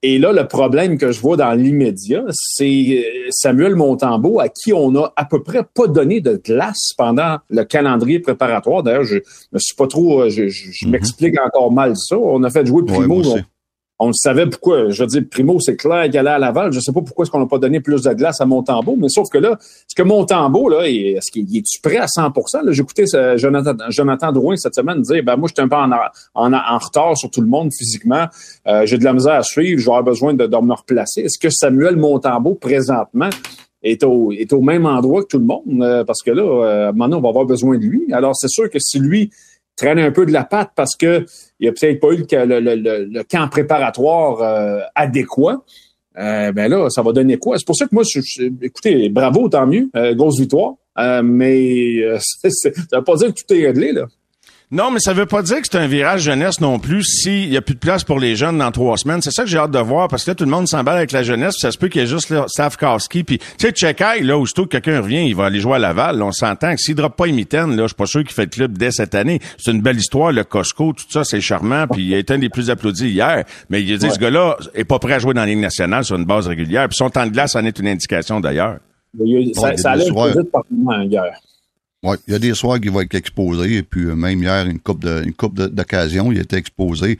Et là, le problème que je vois dans l'immédiat, c'est Samuel Montambeau, à qui on a à peu près pas donné de glace pendant le calendrier préparatoire. D'ailleurs, je me suis pas trop, je, mm-hmm. m'explique encore mal ça. On a fait jouer Primo on savait pourquoi. Je veux dire, Primo, c'est clair qu'il allait à Laval. Je sais pas pourquoi est-ce qu'on n'a pas donné plus de glace à Montembeau, mais sauf que là, est-ce que Montembeau, là, est-ce qu'il est-tu prêt à 100% J'écoutais Jonathan, Jonathan Drouin cette semaine dire, ben moi, je suis un peu en, retard sur tout le monde physiquement. Euh, j'ai de la misère à suivre. J'aurais besoin de, de me replacer. Est-ce que Samuel Montembeau, présentement, est au, est au même endroit que tout le monde? Euh, parce que là, euh, maintenant, on va avoir besoin de lui. Alors, c'est sûr que si lui traîne un peu de la patte parce que il a peut-être pas eu le, camp préparatoire euh, adéquat. Euh, ben là, ça va donner quoi? C'est pour ça que moi, je, écoutez, bravo, tant mieux, euh, grosse victoire. Euh, mais [laughs] ça veut pas dire que tout est réglé, là. Non, mais ça veut pas dire que c'est un virage jeunesse non plus s'il y a plus de place pour les jeunes dans trois semaines. C'est ça que j'ai hâte de voir parce que là, tout le monde s'emballe avec la jeunesse. ça se peut qu'il y ait juste là, Stavkowski. Puis, tu sais, Chekai, là, aussitôt que quelqu'un revient, il va aller jouer à Laval. on s'entend que s'il drop pas Imitaine, là, je suis pas sûr qu'il fait le club dès cette année. C'est une belle histoire, le Costco, tout ça, c'est charmant. Puis, il a été un des plus applaudis hier. Mais il a dit, ce gars-là est pas prêt à jouer dans la Ligue nationale sur une base régulière. Puis, son temps de glace en est une indication d'ailleurs. Ça, ça allait vite par hier. Oui, il y a des soirs qui vont être exposés, et puis euh, même hier, une coupe de une coupe d'occasion, il était exposé.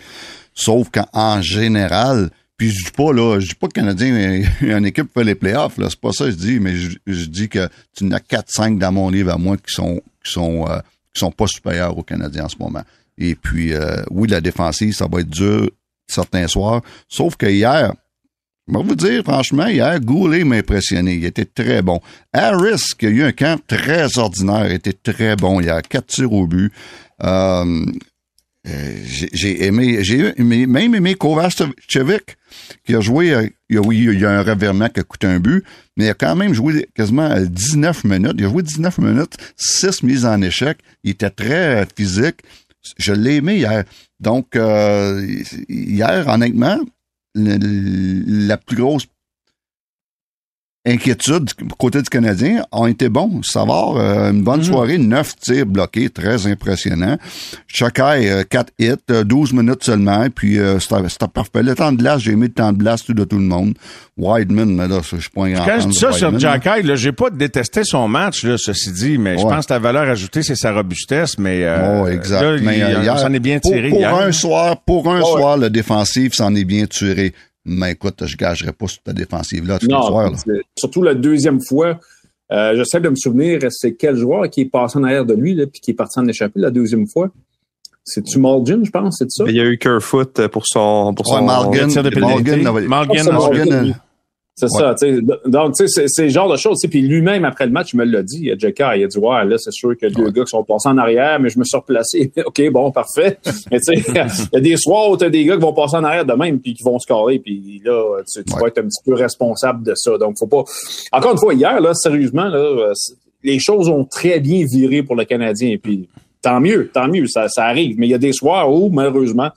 Sauf qu'en général, puis je dis pas là, je dis pas que Canadien [laughs] une équipe fait les playoffs, là, c'est pas ça que je dis, mais je, dis que tu en as 4-5 dans mon livre à moi qui sont qui sont euh, qui sont pas supérieurs aux Canadiens en ce moment. Et puis euh, oui, la défensive, ça va être dur certains soirs. Sauf que hier, je vais vous dire, franchement, hier, Goulet m'a impressionné. Il était très bon. Harris, qui a eu un camp très ordinaire, était très bon hier. Quatre tirs au but. Euh, euh j'ai aimé, j'ai même aimé Kovacevic, qui a joué, euh, il a, oui, il y a un revirement qui a coûté un but, mais il a quand même joué quasiment 19 minutes. Il a joué 19 minutes, 6 mises en échec. Il était très physique. Je l'ai aimé hier. Donc, euh, hier, honnêtement, la plus grosse inquiétude côté du Canadien ont été bons. Savoir, euh, une bonne mhm. soirée, neuf tirs bloqués, très impressionnant. Chakai, 4 euh, hits, 12 euh, minutes seulement, puis c'était parfait. Le temps de glace, j'ai mis le temps de glace de tout le monde. Wideman, mais là, je suis pas un Quand je dis ça sur Chakai, là, j'ai pas détesté son match, là, ceci dit, mais je pense que la valeur ajoutée, c'est sa robustesse, mais euh, exact. mais, il, s'en est bien tiré. Pour, un soir, pour un soir, le défensif s'en est bien tiré mais écoute, je gagerais pas sur ta défensive-là non, Surtout la deuxième fois. Euh, J'essaie de me souvenir, c'est quel joueur qui est passé en arrière de lui, là, puis qui est parti en échappée la deuxième fois. C'est-tu Morgan, je pense, c'est ça? Il y a eu Kerfoot pour son, pour son Morgan, Morgan, Morgan, c'est ça, tu sais. Donc, tu sais, c'est le genre de choses. Puis lui-même, après le match, il me l'a dit. Jacka, il a dit, ouais, là, c'est sûr que deux gars qui sont passés en arrière, mais je me suis replacé. [laughs] OK, bon, parfait. [laughs] mais tu sais, il y a des soirs où tu as des gars qui vont passer en arrière de même puis qui vont scorer. Puis là, tu, vas être un petit peu responsable de ça. Donc, faut pas... Encore une fois, hier, là, sérieusement, là, les choses ont très bien viré pour le Canadien. Puis tant mieux, tant mieux, ça, ça arrive. Mais il y a des soirs où, malheureusement,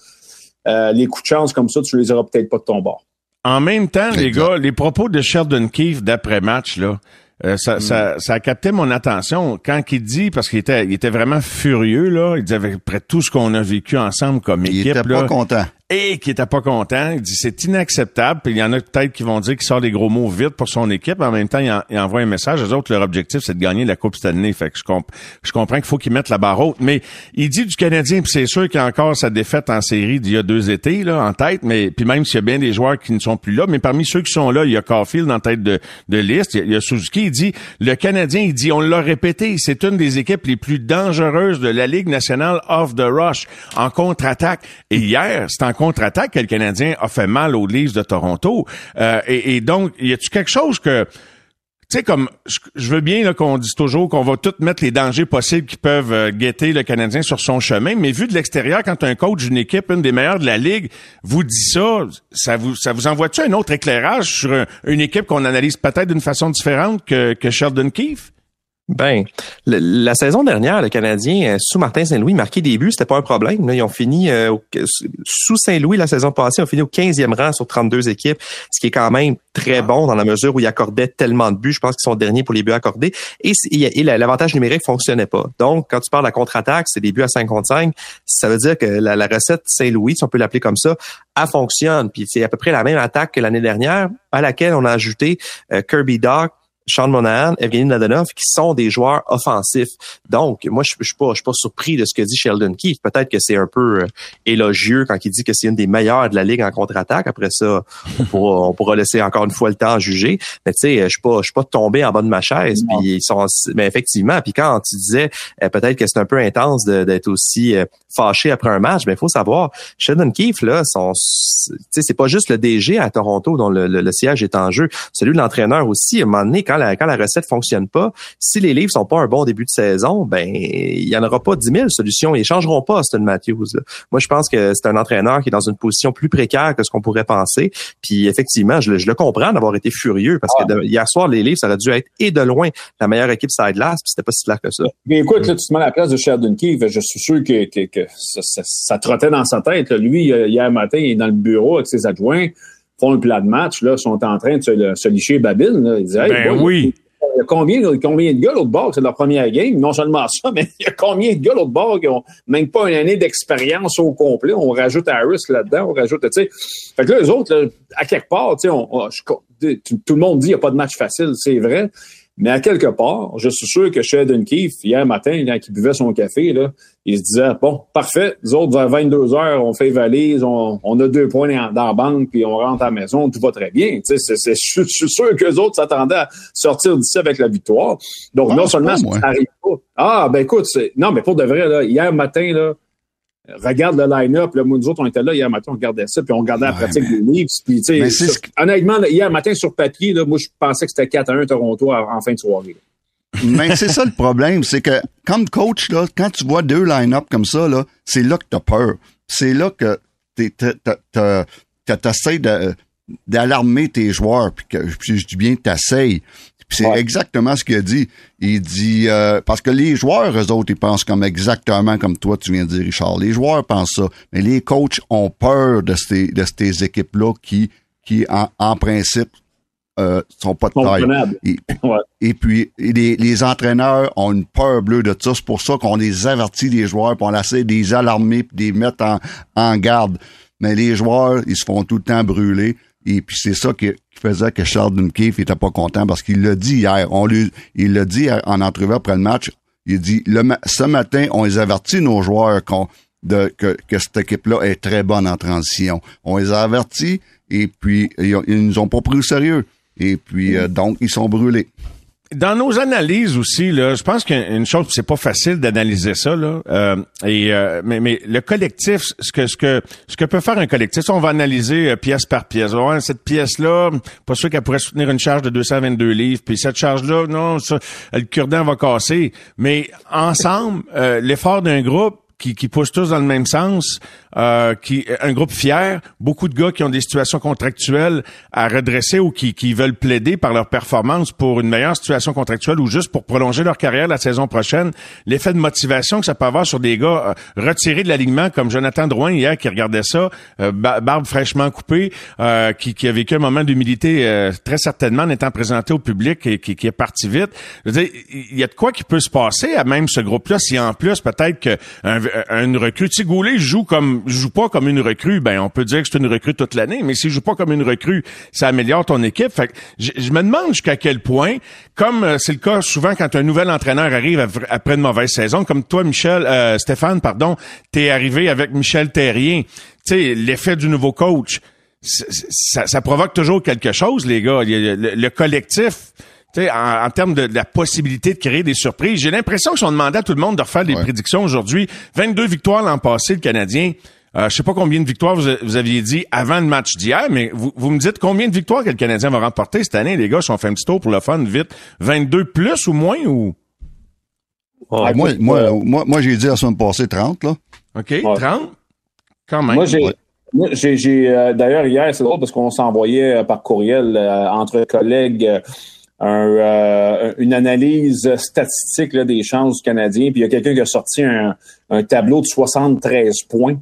euh, les coups de chance comme ça, tu les auras peut-être pas de ton bord. En même temps, les gars, les propos de Sheldon Keefe d'après-match, là, euh, ça, ça, ça, a capté mon attention. Quand il dit, parce qu'il était, il était vraiment furieux, là, il disait après tout ce qu'on a vécu ensemble comme équipe. Il était pas content et qui était pas content. Il dit c'est inacceptable. Puis il y en a peut-être qui vont dire qu'il sort des gros mots vite pour son équipe. En même temps, il, envoie un message. Les autres, leur objectif, c'est de gagner la Coupe Stanley. Fait que je, je comprends qu'il faut qu'ils mettent la barre haute. Mais il dit du Canadien, puis c'est sûr qu'il y a encore sa défaite en série d'il y a deux étés là en tête. Mais puis même s'il y a bien des joueurs qui ne sont plus là, mais parmi ceux qui sont là, il y a Caulfield en tête de, liste. Il y, a, Suzuki. Il dit le Canadien, il dit on l'a répété, c'est une des équipes les plus dangereuses de la Ligue nationale off the rush en contre-attaque. Et hier, c'est en contre-attaque que le Canadien a fait mal aux Leafs de Toronto. Euh, et, donc, y a-tu quelque chose que sais, comme je veux bien qu'on dise toujours qu'on va tout mettre les dangers possibles qui peuvent euh, guetter le Canadien sur son chemin, mais vu de l'extérieur, quand un coach d'une équipe, une des meilleures de la ligue, vous dit ça, ça vous ça vous envoie-tu un autre éclairage sur une équipe qu'on analyse peut-être d'une façon différente que, que Sheldon Keefe? Ben, la saison dernière, le Canadien, euh, sous Martin Saint-Louis, marqué des buts, c'était pas un problème. Ils ont fini euh, sous Saint-Louis la saison passée, ils ont fini au 15e rang sur 32 équipes, ce qui est quand même très ah. bon dans la mesure où ils accordaient tellement de buts. Je pense qu'ils sont derniers pour les buts accordés. Et, l'avantage numérique fonctionnait pas. Donc, quand tu parles de la contre-attaque, c'est des buts à 5 contre 5. Ça veut dire que la, recette Saint-Louis, si on peut l'appeler comme ça, elle fonctionne. Puis c'est à peu près la même attaque que l'année dernière, à laquelle on a ajouté euh, Kirby Dock, Sean Monahan, Evgeny Nadonov, qui sont des joueurs offensifs. Donc, moi, je, je suis pas, je suis pas surpris de ce que dit Sheldon Keefe. Peut-être que c'est un peu euh, élogieux quand il dit que c'est une des meilleures de la ligue en contre-attaque. Après ça, on pourra, on pourra, laisser encore une fois le temps à juger. Mais tu sais, je suis pas, je suis pas tombé en bas de ma chaise. Puis ils sont, mais effectivement, puis quand tu disais euh, peut-être que c'est un peu intense d'être aussi euh, fâché après un match, mais il faut savoir, Sheldon Keefe là, son, c'est pas juste le DG à Toronto dont le, le, siège est en jeu, celui de l'entraîneur aussi. À un moment donné, quand la, quand la recette fonctionne pas, si les livres sont pas un bon début de saison, ben il y en aura pas 10 000 solutions. Ils changeront pas Austin Matthews. Moi, je pense que c'est un entraîneur qui est dans une position plus précaire que ce qu'on pourrait penser. Puis effectivement, je, le comprends d'avoir été furieux parce que ah. hier soir, les livres, ça aurait dû être et de loin la meilleure équipe side puis c'était pas si clair que ça. Mais écoute, là, tu te mets à la place de Sheldon Keefe, je suis sûr que, que, ça, trottait dans sa tête. Lui, hier matin, il est dans le bureau avec ses adjoints font un plat de match, là, sont en train de se, se licher babine. Là. Ils disent, ben oui. Il y a combien, combien de gars l'autre bord, c'est leur première game? Non seulement ça, [laughs] mais il y a combien de gars l'autre bord qui ont même pas une année d'expérience au complet? On rajoute Harris là-dedans, on rajoute, tu sais. Fait que là, les autres, à quelque part, tu sais, tout le monde dit qu'il n'y a pas de match facile, c'est vrai. Mais à quelque part, je suis sûr que Sheldon Keefe, hier matin, quand il buvait son café, là, il se disait, bon, parfait, nous autres, vers 22 heures, on fait valise, on, on a deux points dans, la banque, puis on rentre à la maison, tout va très bien. Tu sais, c'est, je suis sûr que les autres s'attendaient à sortir d'ici avec la victoire. Donc, non seulement ça n'arrive pas. Ah, ben écoute, non, mais pour de vrai, là, hier matin, là, regarde le line-up. Là, nous autres, on était là hier matin, on regardait ça, puis on regardait la pratique des livres. Puis, honnêtement, hier matin, sur papier, là, moi, je pensais que c'était 4 à 1 Toronto en, fin de soirée. Mais c'est ça le problème, c'est que comme coach, là, quand tu vois deux line-up comme ça, là, c'est là que tu as peur. C'est là que tu essaies d'alarmer tes joueurs, puis que je dis bien t'essayes c'est exactement ce qu'il a dit. Il dit euh, parce que les joueurs, eux autres, ils pensent comme exactement comme toi, tu viens de dire, Richard. Les joueurs pensent ça, mais les coachs ont peur de ces, de ces équipes-là qui, qui en, principe, euh, sont pas de taille. [laughs] Et, puis, les, les, entraîneurs ont une peur bleue de ça. C'est pour ça qu'on les avertit, les joueurs, puis on essaie de les alarmer, puis de les mettre en, en garde. Mais les joueurs, ils se font tout le temps brûler. Et puis c'est ça qui, faisait que Sheldon Keefe était pas content parce qu'il l'a dit hier. On lui, il l'a dit en entrevue après le match. Il dit ce matin, on les avertit nos joueurs de, que, que cette équipe-là est très bonne en transition. On les a avertis et puis ils, ils nous ont pas pris au sérieux. Et puis euh, donc ils sont brûlés. Dans nos analyses aussi, là, je pense qu'une chose, c'est pas facile d'analyser ça, là. Euh, et euh, mais, mais le collectif, ce que ce que ce que peut faire un collectif, on va analyser euh, pièce par pièce. Cette pièce-là, pas sûr qu'elle pourrait soutenir une charge de 222 livres. Puis cette charge-là, non, ça, le cure-dent va casser. Mais ensemble, l'effort d'un groupe qui, qui poussent tous dans le même sens, euh, qui un groupe fier, beaucoup de gars qui ont des situations contractuelles à redresser ou qui, qui veulent plaider par leur performance pour une meilleure situation contractuelle ou juste pour prolonger leur carrière la saison prochaine. L'effet de motivation que ça peut avoir sur des gars euh, retirés de l'alignement comme Jonathan Drouin hier qui regardait ça, euh, barbe fraîchement coupée, euh, qui, qui a vécu un moment d'humilité très certainement en étant présenté au public et qui, qui est parti vite. Je veux dire, il y a de quoi qui peut se passer à même ce groupe-là si en plus peut-être qu'un une recrue, Goulet joue comme joue pas comme une recrue, ben on peut dire que c'est une recrue toute l'année, mais s'il joue pas comme une recrue, ça améliore ton équipe. Je, me demande jusqu'à quel point, comme euh, c'est le cas souvent quand un nouvel entraîneur arrive après une mauvaise saison, comme toi, Michel, euh, Stéphane, pardon, t'es arrivé avec Michel Terrien, tu sais, l'effet du nouveau coach, ça, provoque toujours quelque chose, les gars. Le, collectif, en, en termes de, la possibilité de créer des surprises, j'ai l'impression qu'ils ont demandé à tout le monde de refaire des prédictions aujourd'hui. 22 victoires l'an passé, le Canadien. Euh, je sais pas combien de victoires vous, aviez dit avant le match d'hier, mais vous, vous me dites combien de victoires que le Canadien va remporter cette année, les gars? Si on fait un petit tour pour le fun, vite. 22 plus ou moins ou? Ah, moi, moi, moi, moi j'ai dit la semaine passée 30, là. OK, 30? Quand même. Moi, j'ai, j'ai, euh, d'ailleurs, hier, c'est drôle parce qu'on s'envoyait euh, par courriel euh, entre collègues un, une analyse statistique là, des chances du Canadien. Puis il y a quelqu'un qui a sorti un, un, tableau de 73 points.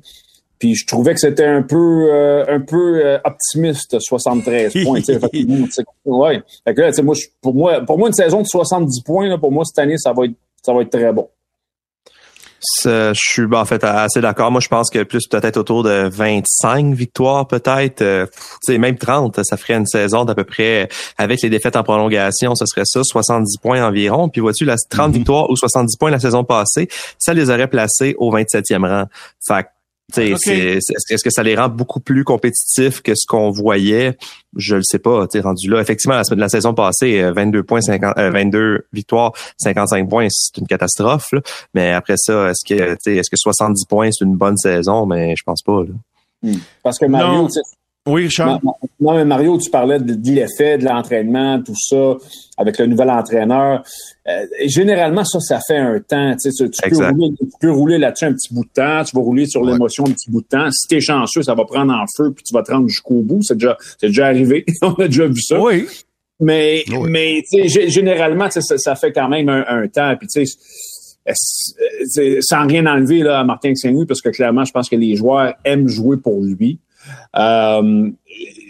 Puis je trouvais que c'était un peu un peu optimiste 73 [laughs] points. ouais. Fait que là, moi, pour moi, pour moi, une saison de 70 points, là, pour moi, cette année, ça va être ça va être très bon. Je suis ben, en fait assez d'accord. Moi, je pense que plus peut-être autour de 25 victoires, peut-être, euh, même 30, ça ferait une saison d'à peu près avec les défaites en prolongation, ce serait ça, 70 points environ. Puis vois-tu, la 30 mm-hmm. victoires ou 70 points la saison passée, ça les aurait placés au 27e rang. Fait est-ce que ça les rend beaucoup plus compétitifs que ce qu'on voyait? Je le sais pas. Rendu là, effectivement, la, la saison passée, 22 euh, points, 50, 22 euh, victoires, 55 points, c'est une catastrophe. Mais après ça, est-ce que est-ce que 70 points c'est une bonne saison? Mais je pense pas. Hmm. Parce que Mario, oui, Richard? Non, mais Mario, tu parlais de, l'effet de l'entraînement, tout ça, avec le nouvel entraîneur. Euh, généralement, ça, ça fait un temps. Tu, sais, tu, peux rouler, là-dessus un petit bout de temps, tu vas rouler sur l'émotion un petit bout de temps. Si tu es chanceux, ça va prendre en feu, puis tu vas te rendre jusqu'au bout. C'est déjà, c'est déjà arrivé. [laughs] On a déjà vu ça. Oui. Mais, mais généralement, ça, ça fait quand même un, temps. Puis, tu sais, sans rien enlever là, à Martin Saint-Louis, parce que clairement, je pense que les joueurs aiment jouer pour lui. Euh,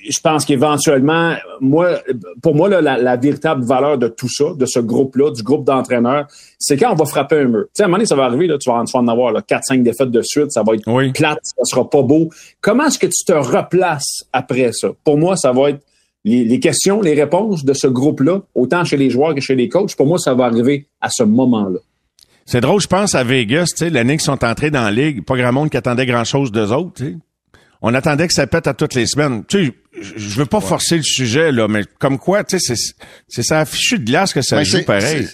je pense qu'éventuellement, moi, pour moi, la, véritable valeur de tout ça, de ce groupe-là, du groupe d'entraîneurs, c'est quand on va frapper un mur. Tu sais, à un moment donné, ça va arriver, là, tu vas, en avoir 4-5 défaites de suite, ça va être plate, ça sera pas beau. Comment est-ce que tu te replaces après ça? Pour moi, ça va être les, questions, les réponses de ce groupe-là, autant chez les joueurs que chez les coachs. Pour moi, ça va arriver à ce moment-là. C'est drôle, je pense à Vegas, tu sais, l'année qu'ils sont entrés dans la ligue, pas grand monde qui attendait grand-chose d'eux autres, tu sais on attendait que ça pète à toutes les semaines. Tu sais, je veux pas forcer le sujet, là, mais comme quoi, tu sais, c'est ça fichu de glace que ça ben, joue pareil.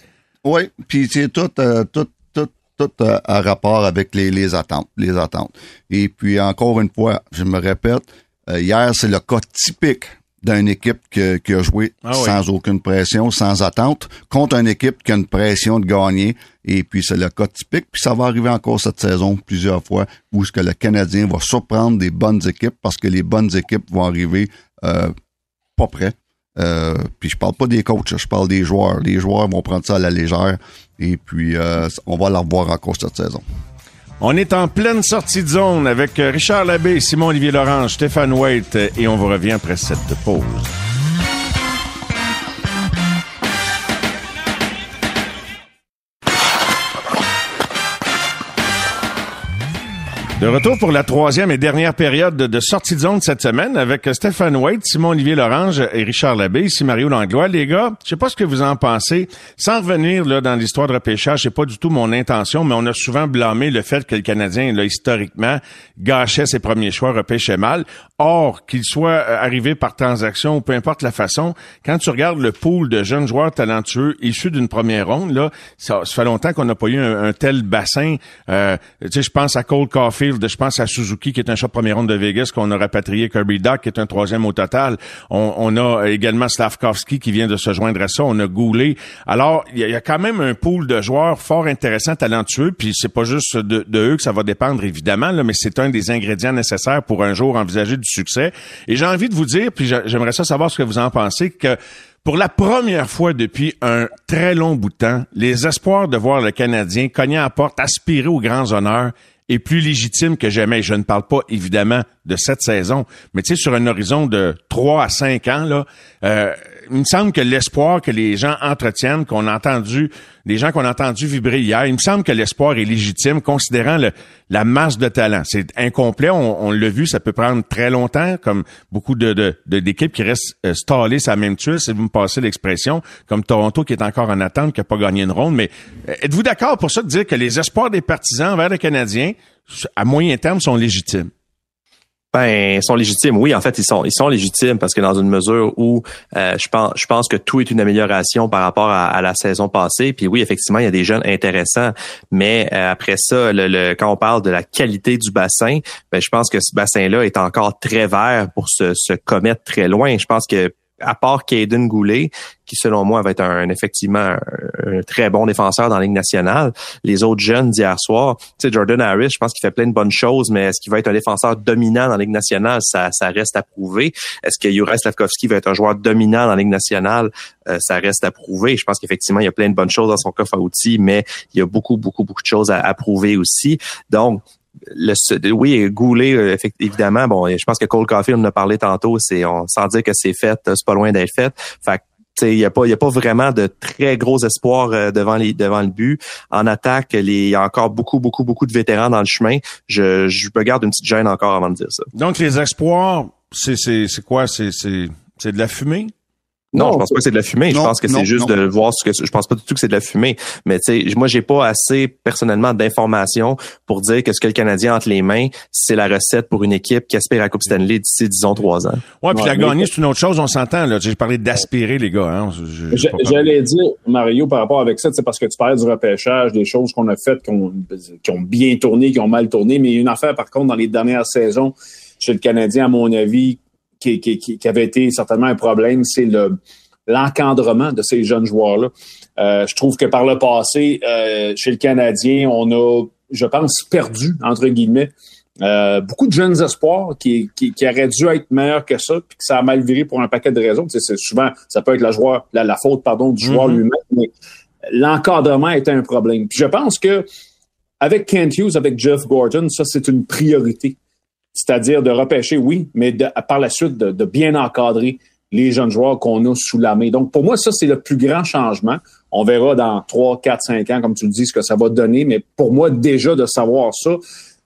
Oui, puis c'est tout, euh, tout, tout, tout euh, à rapport avec les, les attentes, les attentes. Et puis encore une fois, je me répète, euh, hier c'est le cas typique d'une équipe qui a joué ah sans aucune pression, sans attente, contre une équipe qui a une pression de gagner. Et puis, c'est le cas typique. Puis, ça va arriver encore cette saison plusieurs fois où ce que le Canadien va surprendre des bonnes équipes parce que les bonnes équipes vont arriver euh, pas prêts. Euh, puis je parle pas des coachs, je parle des joueurs. Les joueurs vont prendre ça à la légère et puis euh, on va la revoir encore cette saison. On est en pleine sortie de zone avec euh, Richard Labbé, Simon-Olivier Laurent, Stéphane White et on vous revient après cette pause. De retour pour la troisième et dernière période de, sortie de zone cette semaine avec Stéphane White, Simon-Olivier Lorange et Richard Labbé, ici Mario Langlois. Les gars, je sais pas ce que vous en pensez. Sans revenir là dans l'histoire de repêchage, c'est pas du tout mon intention, mais on a souvent blâmé le fait que le Canadien, là, historiquement, gâchait ses premiers choix, repêchait mal. Or, qu'il soit euh, arrivé par transaction ou peu importe la façon, quand tu regardes le pool de jeunes joueurs talentueux issus d'une première ronde, là, ça, fait longtemps qu'on n'a pas eu un, tel bassin. Euh, tu sais, je pense à Cole Coffee je pense à Suzuki, qui est un choix de première ronde de Vegas, qu'on a rapatrié Kirby Duck, qui est un troisième au total. On, a également Slavkovski qui vient de se joindre à ça. On a Goulet. Alors, il y, a quand même un pool de joueurs fort intéressants, talentueux, puis c'est pas juste de, eux que ça va dépendre, évidemment, là, mais c'est un des ingrédients nécessaires pour un jour envisager Et j'ai envie de vous dire, puis j'aimerais ça savoir ce que vous en pensez, que pour la première fois depuis un très long bout de temps, les espoirs de voir le Canadien cogner à porte, aspirer aux grands honneurs, est plus légitime que jamais. Je ne parle pas évidemment de cette saison, mais tu sais, sur un horizon de 3 à 5 ans, là, euh, il me semble que l'espoir que les gens entretiennent, qu'on a entendu, les gens qu'on a entendu vibrer hier, il me semble que l'espoir est légitime, considérant la masse de talent. C'est incomplet, on, l'a vu, ça peut prendre très longtemps, comme beaucoup de, de, d'équipes qui restent euh, stallées sa même tuile, si vous me passez l'expression, comme Toronto qui est encore en attente, qui n'a pas gagné une ronde. Mais euh, êtes-vous d'accord pour ça de dire que les espoirs des partisans vers les Canadiens, à moyen terme, sont légitimes? Ben, ils sont légitimes. Oui, en fait, ils sont ils sont légitimes parce que dans une mesure où euh, je pense je pense que tout est une amélioration par rapport à, la saison passée. Puis oui, effectivement, il y a des jeunes intéressants, mais euh, après ça, le, quand on parle de la qualité du bassin, ben, je pense que ce bassin-là est encore très vert pour se, se commettre très loin. Je pense que à part Caden Goulet, qui selon moi va être un, effectivement un, très bon défenseur dans la Ligue nationale, les autres jeunes d'hier soir, tu sais, Jordan Harris, je pense qu'il fait plein de bonnes choses, mais est-ce qu'il va être un défenseur dominant dans la Ligue nationale? Ça, ça reste à prouver. Est-ce que Juraj Slavkovski va être un joueur dominant dans la Ligue nationale? Euh, ça reste à prouver. Je pense qu'effectivement, il y a plein de bonnes choses dans son coffre à outils, mais il y a beaucoup, beaucoup, beaucoup de choses à, à prouver aussi. Donc, le, oui, Goulet, euh, évidemment, bon, je pense que Cole on en a parlé tantôt, c'est, on, sans dire que c'est fait, c'est pas loin d'être fait. Fait il n'y a pas, y a pas vraiment de très gros espoirs euh, devant les, devant le but. En attaque, il y a encore beaucoup, beaucoup, beaucoup de vétérans dans le chemin. Je, je me garde une petite gêne encore avant de dire ça. Donc les espoirs, c'est, c'est, c'est quoi? C'est, c'est, c'est de la fumée? Non, je pense pas que c'est de la fumée. je pense que c'est juste de voir ce que je pense pas du tout que c'est de la fumée. Mais tu sais, moi j'ai pas assez personnellement d'informations pour dire que ce que le Canadien entre les mains, c'est la recette pour une équipe qui aspire à la Coupe Stanley d'ici disons trois ans. Ouais, puis la gagner c'est une autre chose. On s'entend là. J'ai parlé d'aspirer les gars. Hein. J'allais dire Mario par rapport avec ça, c'est parce que tu parlais du repêchage, des choses qu'on a faites qui ont, qui ont bien tourné, qui ont mal tourné. Mais une affaire par contre dans les dernières saisons chez le Canadien, à mon avis, qui, qui, avait été certainement un problème, c'est le l'encadrement de ces jeunes joueurs-là. Euh, je trouve que par le passé, euh, chez le Canadien, on a, je pense, perdu, entre guillemets, euh, beaucoup de jeunes espoirs qui, qui, qui, auraient dû être meilleurs que ça, puis que ça a mal viré pour un paquet de raisons. c'est souvent, ça peut être la, joueur, la, faute pardon, du joueur mm-hmm. lui-même, mais l'encadrement était un problème. Puis je pense que avec Kent Hughes, avec Jeff Gordon, ça, c'est une priorité c'est-à-dire de repêcher, oui, mais de, par la suite de, bien encadrer les jeunes joueurs qu'on a sous la main. Donc, pour moi, ça, c'est le plus grand changement. On verra dans 3, 4, 5 ans, comme tu le dis, ce que ça va donner. Mais pour moi, déjà de savoir ça,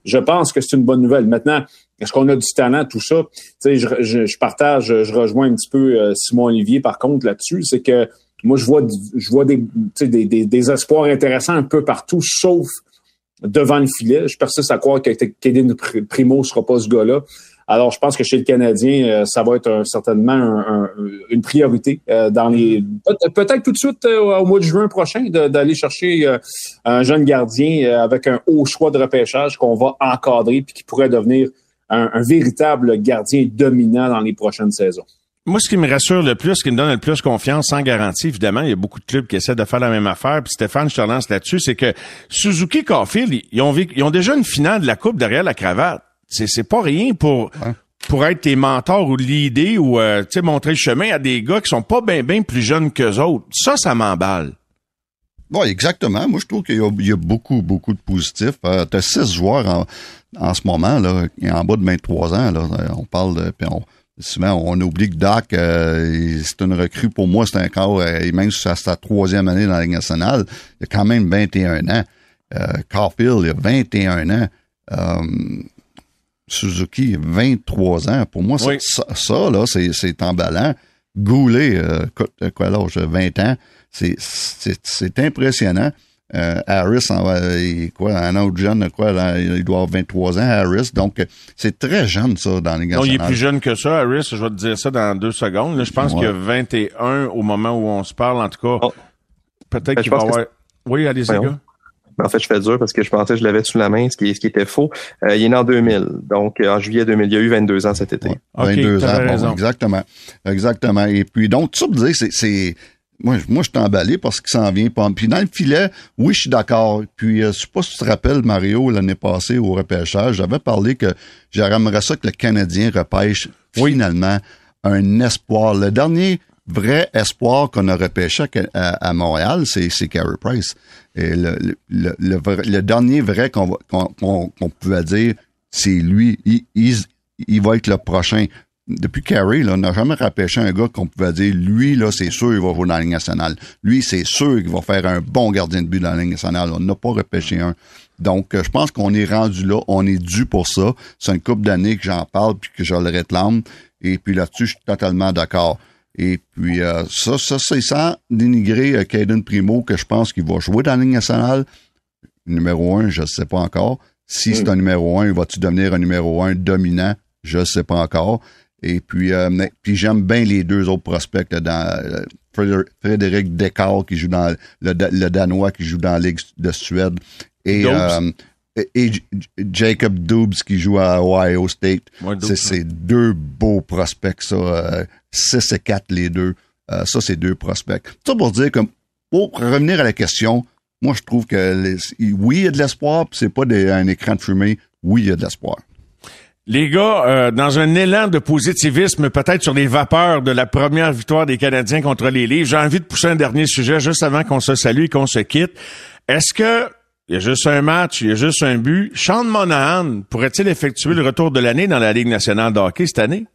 je pense que c'est une bonne nouvelle. Maintenant, est-ce qu'on a du talent, tout ça? Tu sais, je, je, partage, je rejoins un petit peu euh, Simon Olivier, par contre, là-dessus. C'est que moi, je vois, je vois des, des, des, des espoirs intéressants un peu partout, sauf devant le filet. Je persiste à croire que Kaden Primo sera pas ce gars-là. Alors, je pense que chez le Canadien, euh, ça va être certainement une priorité euh, dans les peut-être tout de suite euh, au mois de juin prochain d'aller chercher un jeune gardien avec un haut choix de repêchage qu'on va encadrer puis qui pourrait devenir un véritable gardien dominant dans les prochaines saisons. Moi, ce qui me rassure le plus, ce qui me donne le plus confiance, sans garantie, évidemment, il y a beaucoup de clubs qui essaient de faire la même affaire. Puis Stéphane, je te relance là-dessus, c'est que Suzuki Caulfield, ils ont, ils ont déjà une finale de la Coupe derrière la cravate. C'est, pas rien pour, pour être tes mentors ou l'idée ou euh, montrer le chemin à des gars qui sont pas bien plus jeunes qu'eux autres. Ça, ça m'emballe. Oui, exactement. Moi, je trouve qu'il y, a, beaucoup, beaucoup de positifs. Euh, tu as six joueurs en, en ce moment, là, en bas de 23 ans. Là, on parle de souvent on oublie que Doc, euh, c'est une recrue pour moi, c'est encore, euh, même si c'est sa troisième année dans la Ligue nationale, il a quand même 21 ans. Euh, Carfield, il a 21 ans. Euh, Suzuki, 23 ans. Pour moi, ça, là, c'est emballant. Goulet, quoi l'âge, 20 ans. C'est impressionnant. Euh, Harris, en, quoi, un autre jeune, quoi, il doit avoir 23 ans, Harris. Donc, c'est très jeune, ça, dans les gars. Non, il est plus jeune que ça, Harris. Je vais te dire ça dans deux secondes. je pense qu'il y a 21 au moment où on se parle, en tout cas. Oh. Peut-être ben, qu'il va avoir... Oui, allez-y, gars. En fait, je fais dur parce que je pensais que je l'avais sous la main, ce qui, ce qui était faux. Euh, il est né en 2000, donc euh, en juillet 2000. Il a eu 22 ans cet été. 22 ans, exactement. Exactement. Et puis, donc, tout ça dire, c'est moi, moi, je suis emballé parce qu'il s'en vient pas. Puis dans le filet, oui, je suis d'accord. Puis, euh, je sais pas si tu te rappelles, Mario, l'année passée au repêchage, j'avais parlé que j'aimerais ça que le Canadien repêche finalement un espoir. Le dernier vrai espoir qu'on a repêché à, Montréal, c'est, c'est Carey Price. Et le, le, le, dernier vrai qu'on, qu'on, qu'on pouvait dire, c'est lui. Il, il, il va être le prochain depuis Carey, là, on n'a jamais repêché un gars qu'on pouvait dire, lui, là, c'est sûr, il va jouer dans la Ligue nationale. Lui, c'est sûr qu'il va faire un bon gardien de but dans la Ligue nationale. On n'a pas repêché un. Donc, euh, je pense qu'on est rendu là. On est dû pour ça. C'est une couple d'années que j'en parle puis que je le réclame. Et puis là-dessus, je suis totalement d'accord. Et puis, euh, ça, ça, c'est sans dénigrer euh, Caden Primo, que je pense qu'il va jouer dans la Ligue nationale. Numéro un, je ne sais pas encore. Si c'est hmm. un numéro un, va-tu devenir un numéro un dominant? Je sais pas encore. Et puis, euh, puis j'aime bien les deux autres prospects dans euh, Frédéric Descartes qui joue dans le, Danois qui joue dans la Ligue de Suède et, euh, et, Jacob Dubs qui joue à Ohio State. c'est ces deux beaux prospects, ça. 6 et 4 les deux. ça, c'est deux prospects. Ça pour dire que, pour revenir à la question, moi, je trouve que oui, il y a de l'espoir, puis c'est pas un écran de fumée. Oui, il y a de l'espoir. Les gars, euh, dans un élan de positivisme, peut-être sur les vapeurs de la première victoire des Canadiens contre les Livres, j'ai envie de pousser un dernier sujet juste avant qu'on se salue et qu'on se quitte. Est-ce que il y a juste un match, il y a juste un but. Sean Monahan pourrait-il effectuer le retour de l'année dans la Ligue nationale de hockey cette année?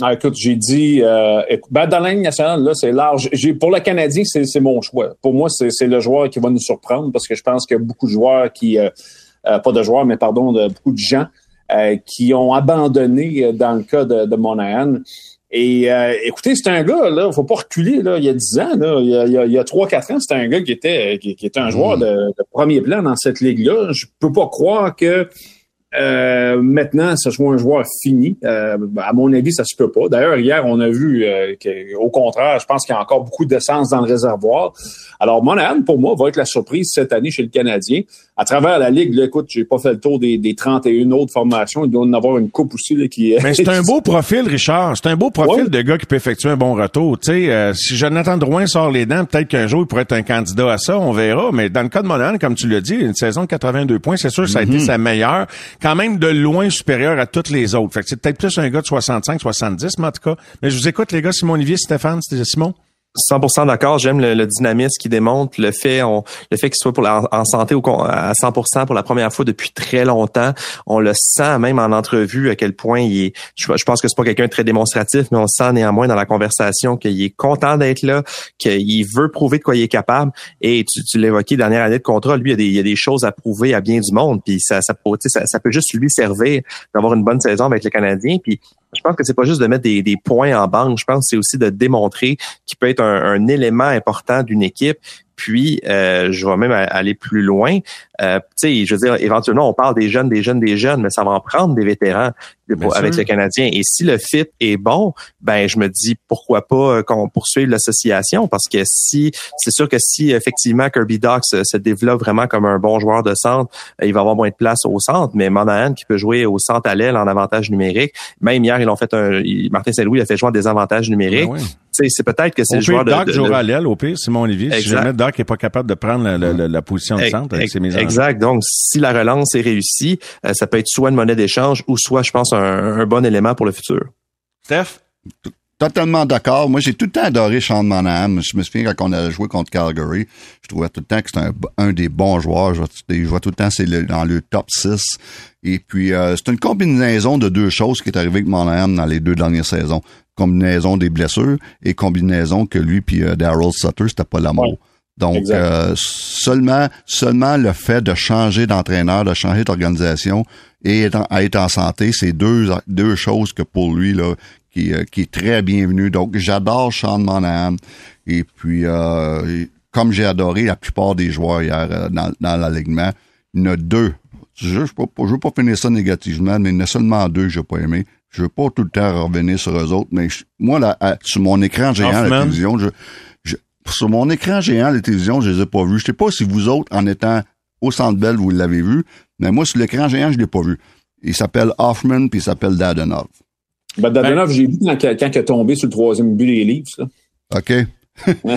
Ah, écoute, j'ai dit, euh, ben, dans la Ligue nationale, là, c'est large. J'ai, pour le Canadien, c'est, mon choix. Pour moi, c'est, le joueur qui va nous surprendre parce que je pense qu'il y a beaucoup de joueurs qui, euh, euh, pas de joueurs, mais pardon, de beaucoup de gens qui ont abandonné dans le cas de, de Monahan. Et écoutez, c'est un gars, là, faut pas reculer, là, il y a 10 ans, là, il y a, a 3-4 ans, c'était un gars qui était, qui, était un joueur mm. de, de, premier plan dans cette ligue-là. Je peux pas croire que euh, maintenant, ce soit un joueur fini. Euh, à mon avis, ça se peut pas. D'ailleurs, hier, on a vu euh, qu'au contraire, je pense qu'il y a encore beaucoup d'essence dans le réservoir. Alors, Monahan, pour moi, va être la surprise cette année chez le Canadien. À travers la Ligue, là, écoute, j'ai pas fait le tour des, des 31 autres formations. Il doit en avoir une coupe aussi là, qui Mais c'est un [laughs] beau profil, Richard. C'est un beau profil de gars qui peut effectuer un bon retour. Tu sais, euh, si Jonathan Drouin sort les dents, peut-être qu'un jour, il pourrait être un candidat à ça. On verra. Mais dans le cas de Monahan, comme tu l'as dit, une saison de 82 points, c'est sûr que ça a été mm-hmm. sa meilleure. Quand même de loin supérieure à toutes les autres. Fait que c'est peut-être plus un gars de 65, 70, mais en tout cas. Mais je vous écoute, les gars. Simon Olivier, Stéphane, Simon. 100% d'accord. J'aime le, dynamisme qui démontre, le fait, on, le fait qu'il soit pour en santé au, à 100% pour la première fois depuis très longtemps. On le sent même en entrevue à quel point il est. Je, pense que c'est pas quelqu'un de très démonstratif, mais on sent néanmoins dans la conversation qu'il est content d'être là, qu'il veut prouver de quoi il est capable. Et tu, tu l'évoquais dernière année de contrat, lui, il y, a des, il y a des choses à prouver à bien du monde. Puis ça, ça, ça, peut juste lui servir d'avoir une bonne saison avec le Canadien. Puis je pense que c'est pas juste de mettre des, points en banque. Je pense que c'est aussi de démontrer qu'il peut être un, un élément important d'une équipe. Puis, euh, je vais même aller plus loin. Euh, tu sais, je veux dire, éventuellement, on parle des jeunes, des jeunes, des jeunes, mais ça va en prendre des vétérans avec le Canadien. Et si le fit est bon, ben je me dis pourquoi pas euh, qu'on poursuive l'association parce que si c'est sûr que si effectivement Kirby Doc se, développe vraiment comme un bon joueur de centre, euh, il va avoir moins de place au centre. Mais Monahan qui peut jouer au centre à l'aile en avantage numérique, même hier ils ont fait un Martin Saint-Louis a fait jouer en désavantage numérique. Ben c'est peut-être que c'est le joueur de, Doc jouera à l'aile au pire, Simon Olivier. Si jamais Doc est pas capable de prendre la, position de centre avec ses mises Exact. Donc si la relance est réussie, euh, ça peut être soit une monnaie d'échange ou soit je pense un un, bon élément pour le futur. Steph? Totalement d'accord. Moi, j'ai tout le temps adoré Sean Monahan. Je me souviens quand on a joué contre Calgary, je trouvais tout le temps que c'était un, des bons joueurs. Je, vois tout le temps c'est dans le top 6. Et puis, euh, c'est une combinaison de deux choses qui est arrivé avec Monahan dans les deux dernières saisons. Combinaison des blessures et combinaison que lui puis euh, Daryl Sutter, c'était pas l'amour. Donc, euh, seulement, seulement le fait de changer d'entraîneur, de changer d'organisation et être en, être en santé, c'est deux, deux choses que pour lui, là, qui, euh, qui est très bienvenu. Donc, j'adore Sean Monahan. Et puis, euh, comme j'ai adoré la plupart des joueurs hier dans, dans l'alignement, il y en a deux. Je ne veux, pas finir ça négativement, mais il y en a seulement deux que j'ai pas aimé. Je veux pas tout le temps revenir sur eux autres, mais moi, là, sur mon écran géant à la télévision, je, sur mon écran géant de télévision, je les ai pas vus. Je sais pas si vous autres, en étant au Centre Bell, vous l'avez vu, mais moi, sur l'écran géant, je l'ai pas vu. Il s'appelle Hoffman, puis il s'appelle Dadonov. Ben, Dadonov, j'ai vu quand, quand, il est tombé sur le troisième but des livres. Ça. OK. [laughs] Mais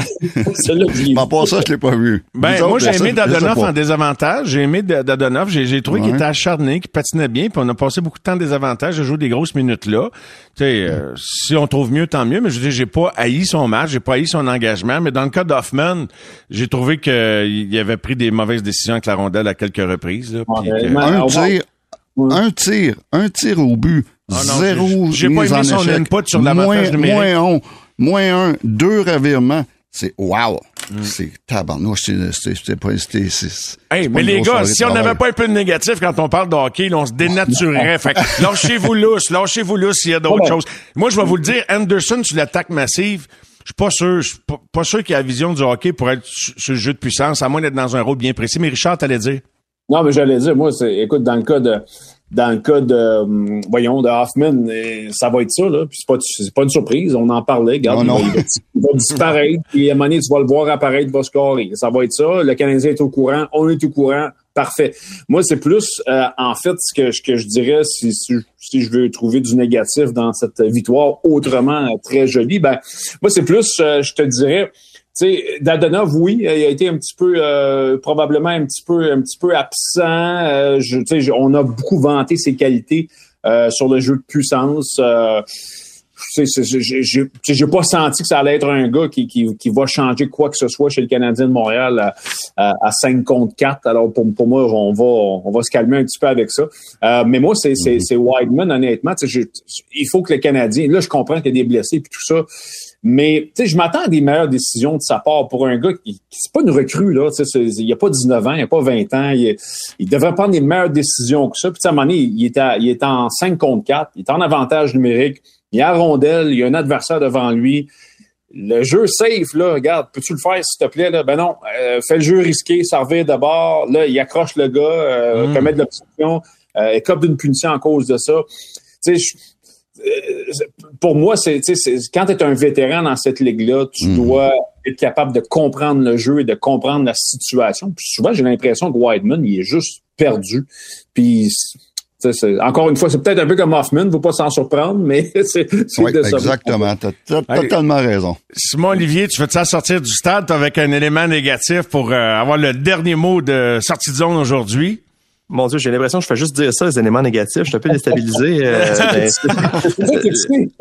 pour ça, je l'ai pas vu. Ben, moi, j'ai aimé Dadonov en désavantage. J'ai aimé Dadonov. J'ai trouvé qu'il était acharné, qu'il patinait bien, puis on a passé beaucoup de temps en désavantage. J'ai joué des grosses minutes là. Tu sais, euh, si on trouve mieux, tant mieux. Mais je dis, j'ai pas haï son match, j'ai pas haï son engagement. Mais dans le cas d'Hoffman, j'ai trouvé qu'il avait pris des mauvaises décisions avec la rondelle à quelques reprises. Là, Un tir, un tir, un tir au but. Ah zéro. J'ai pas aimé son input sur l'avantage numérique. Moins moins un, deux revirements. C'est wow! Mm. C'est tabarnouche, c'est pas... Hey, mais les gars, si on n'avait pas un peu de négatif quand on parle de hockey, là, on se dénaturerait. [laughs] fait lâchez-vous lousse, lâchez-vous lousse s'il y a d'autres choses. Moi, je vais vous le dire, Anderson sur l'attaque massive, je suis pas sûr, je suis pas, sûr qu'il y a la vision du hockey pour être sur le jeu de puissance, à moins d'être dans un rôle bien précis. Mais Richard, t'allais dire? Non, mais j'allais dire, moi, c'est, écoute, dans le cas de, dans le cas de, hum, voyons, de Hoffman, ça va être ça, là. Puis c'est pas, c'est pas une surprise, on en parlait. Regarde, Non, non. Il, va, il va disparaître, puis à un moment donné, tu vas le voir apparaître, il va scorer. Ça va être ça. Le Canadien est au courant, on est au courant. Parfait. Moi, c'est plus, euh, en fait, ce que, que je dirais, si, si, si je veux trouver du négatif dans cette victoire autrement euh, très jolie, ben, moi, c'est plus, euh, je te dirais, sais, Dadonov, oui, il a été un petit peu, euh, probablement un petit peu, un petit peu absent. Euh, je, on a beaucoup vanté ses qualités euh, sur le jeu de puissance. Euh, j'ai pas senti que ça allait être un gars qui, qui, qui va changer quoi que ce soit chez le Canadien de Montréal à, à, à 5 contre 4. Alors pour, pour moi, on va on va se calmer un petit peu avec ça. Euh, mais moi, c'est c'est c'est Wideman, honnêtement. je- il faut que le Canadien. Là, je comprends qu'il y a des blessés et tout ça. Mais tu sais, je m'attends à des meilleures décisions de sa part pour un gars qui, qui c'est pas une recrue là. tu sais, c'est- Il a pas 19 ans, il a pas 20 ans. Il, il devrait prendre des meilleures décisions que ça. Puis tu sais, à un moment donné, il est, à- il est en 5 contre 4, il est en avantage numérique. Il est à rondelle, il y a un adversaire devant lui. Le jeu safe, là, regarde, peux-tu le faire, s'il te plaît? Là? Ben non, euh, fais le jeu risqué, ça revient d'abord. Là, il accroche le gars, euh, Mm. commet de l'obstruction, euh, écope d'une punition en cause de ça. Tu sais, pour moi, c'est, tu quand tu es un vétéran dans cette ligue-là, tu Mhm. dois être capable de comprendre le jeu et de comprendre la situation. Puis souvent, j'ai l'impression que Whiteman, il est juste perdu. Puis, tu sais, c'est- encore une fois, c'est peut-être un peu comme Hoffman, faut pas s'en surprendre, mais [laughs] c'est, c'est Oui, de ça. exactement. T'as t'as Allez. totalement raison. Simon Olivier, tu veux-tu sortir du stade? Avec un élément négatif pour euh, avoir le dernier mot de sortie de zone aujourd'hui? Mon Dieu, j'ai l'impression que je fais juste dire ça, les éléments négatifs. Je suis un peu déstabilisé. euh, ben, [laughs] excité.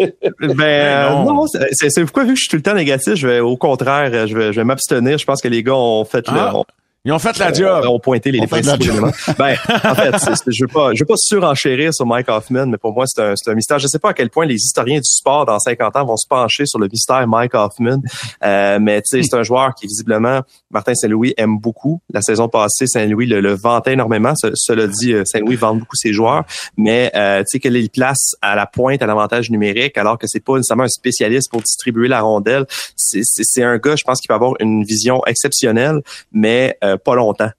Ben euh, non. non, c'est- pourquoi vu que je suis tout le temps négatif, je vais au contraire, euh, je vais, je vais m'abstenir. Je pense que les gars ont fait le, Ah, ont, Ils ont fait la job. ont pointé les, On les principaux job. éléments. Ben, en fait, je veux pas, je veux pas surenchérir sur Mike Hoffman, mais pour moi c'est un, c'est un mystère. Je sais pas à quel point les historiens du sport dans 50 ans vont se pencher sur le mystère Mike Hoffman, euh, mais c'est un joueur qui visiblement Martin Saint-Louis aime beaucoup. La saison passée, Saint-Louis le, le vantait énormément. Ce- cela dit, euh, Saint-Louis vend beaucoup ses joueurs, mais euh, tu sais qu'elle les place à la pointe à l'avantage numérique, alors que c'est pas nécessairement un spécialiste pour distribuer la rondelle? C'est- un gars, je pense, qui peut avoir une vision exceptionnelle, mais euh, pas longtemps.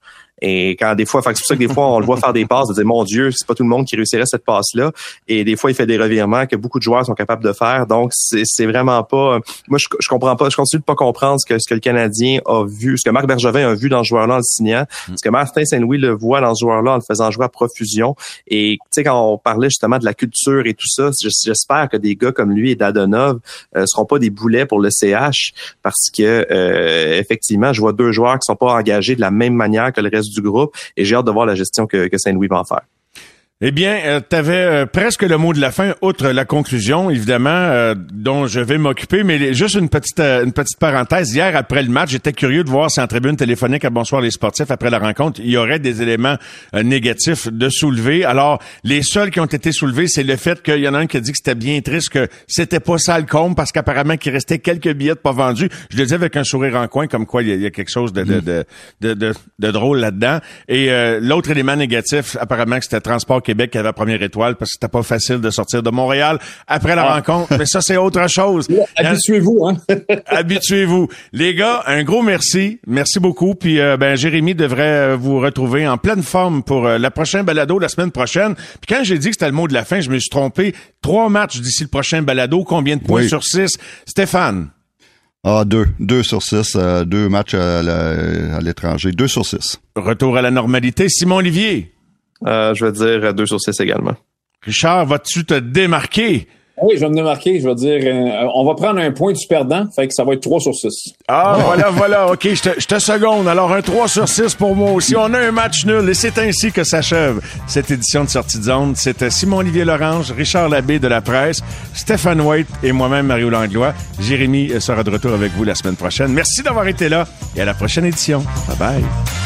Et quand des fois, c'est pour ça que des fois, on le voit faire des passes, de dire, mon Dieu, c'est pas tout le monde qui réussirait cette passe-là. Et des fois, il fait des revirements que beaucoup de joueurs sont capables de faire. Donc, c'est vraiment pas, moi, je, je comprends pas, je continue de pas comprendre ce que, ce que le Canadien a vu, ce que Marc Bergevin a vu dans ce joueur-là en le signant, ce que Martin Saint-Louis le voit dans ce joueur-là en le faisant jouer à profusion. Et, tu sais, quand on parlait justement de la culture et tout ça, j'espère que des gars comme lui et Dadonov euh, seront pas des boulets pour le CH parce que, euh, effectivement, je vois deux joueurs qui sont pas engagés de la même manière que le reste du groupe et j'ai hâte de voir la gestion que, que Saint-Louis va en faire. Eh bien, tu avais presque le mot de la fin, outre la conclusion, évidemment, euh, dont je vais m'occuper, mais juste une petite euh, une petite parenthèse. Hier, après le match, j'étais curieux de voir si en tribune téléphonique à Bonsoir les sportifs, après la rencontre, il y aurait des éléments euh, négatifs de soulever. Alors, les seuls qui ont été soulevés, c'est le fait qu'il y en a un qui a dit que c'était bien triste, que c'était pas ça le comble, parce qu'apparemment qu'il restait quelques billets de pas vendus. Je le dis avec un sourire en coin, comme quoi il y a, il y a quelque chose de, de, de, de, de- de drôle là-dedans. Et euh, l'autre élément négatif, apparemment que c'était Transport Québec qui avait la première étoile, parce que c'était pas facile de sortir de Montréal après la Ah. rencontre. Mais ça, c'est autre chose. [laughs] Habituez-vous, hein. [laughs] Habituez-vous. Les gars, un gros merci. Merci beaucoup. Puis euh, ben Jérémy devrait euh, vous retrouver en pleine forme pour euh, la prochaine balado la semaine prochaine. Puis quand j'ai dit que c'était le mot de la fin, je me suis trompé. Trois matchs d'ici le prochain balado. Combien de points Oui. sur six? Stéphane. Ah, deux. Deux sur six. euh, deux matchs à l'étranger. Deux sur six. Retour à la normalité. Simon Olivier. Euh, je vais dire 2 sur 6 également. Richard, vas-tu te démarquer? Oui, je vais me démarquer. Je vais dire, euh, on va prendre un point du perdant, fait que ça va être 3 sur 6. Ah, voilà, voilà. OK, je te, je te seconde. Alors, un 3 sur 6 pour moi aussi. On a un match nul et c'est ainsi que s'achève cette édition de Sortie de zone. C'était Simon-Olivier Lorange, Richard Labbé de la presse, Stéphane White et moi-même, Mario Langlois. Jérémy sera de retour avec vous la semaine prochaine. Merci d'avoir été là et à la prochaine édition. Bye bye.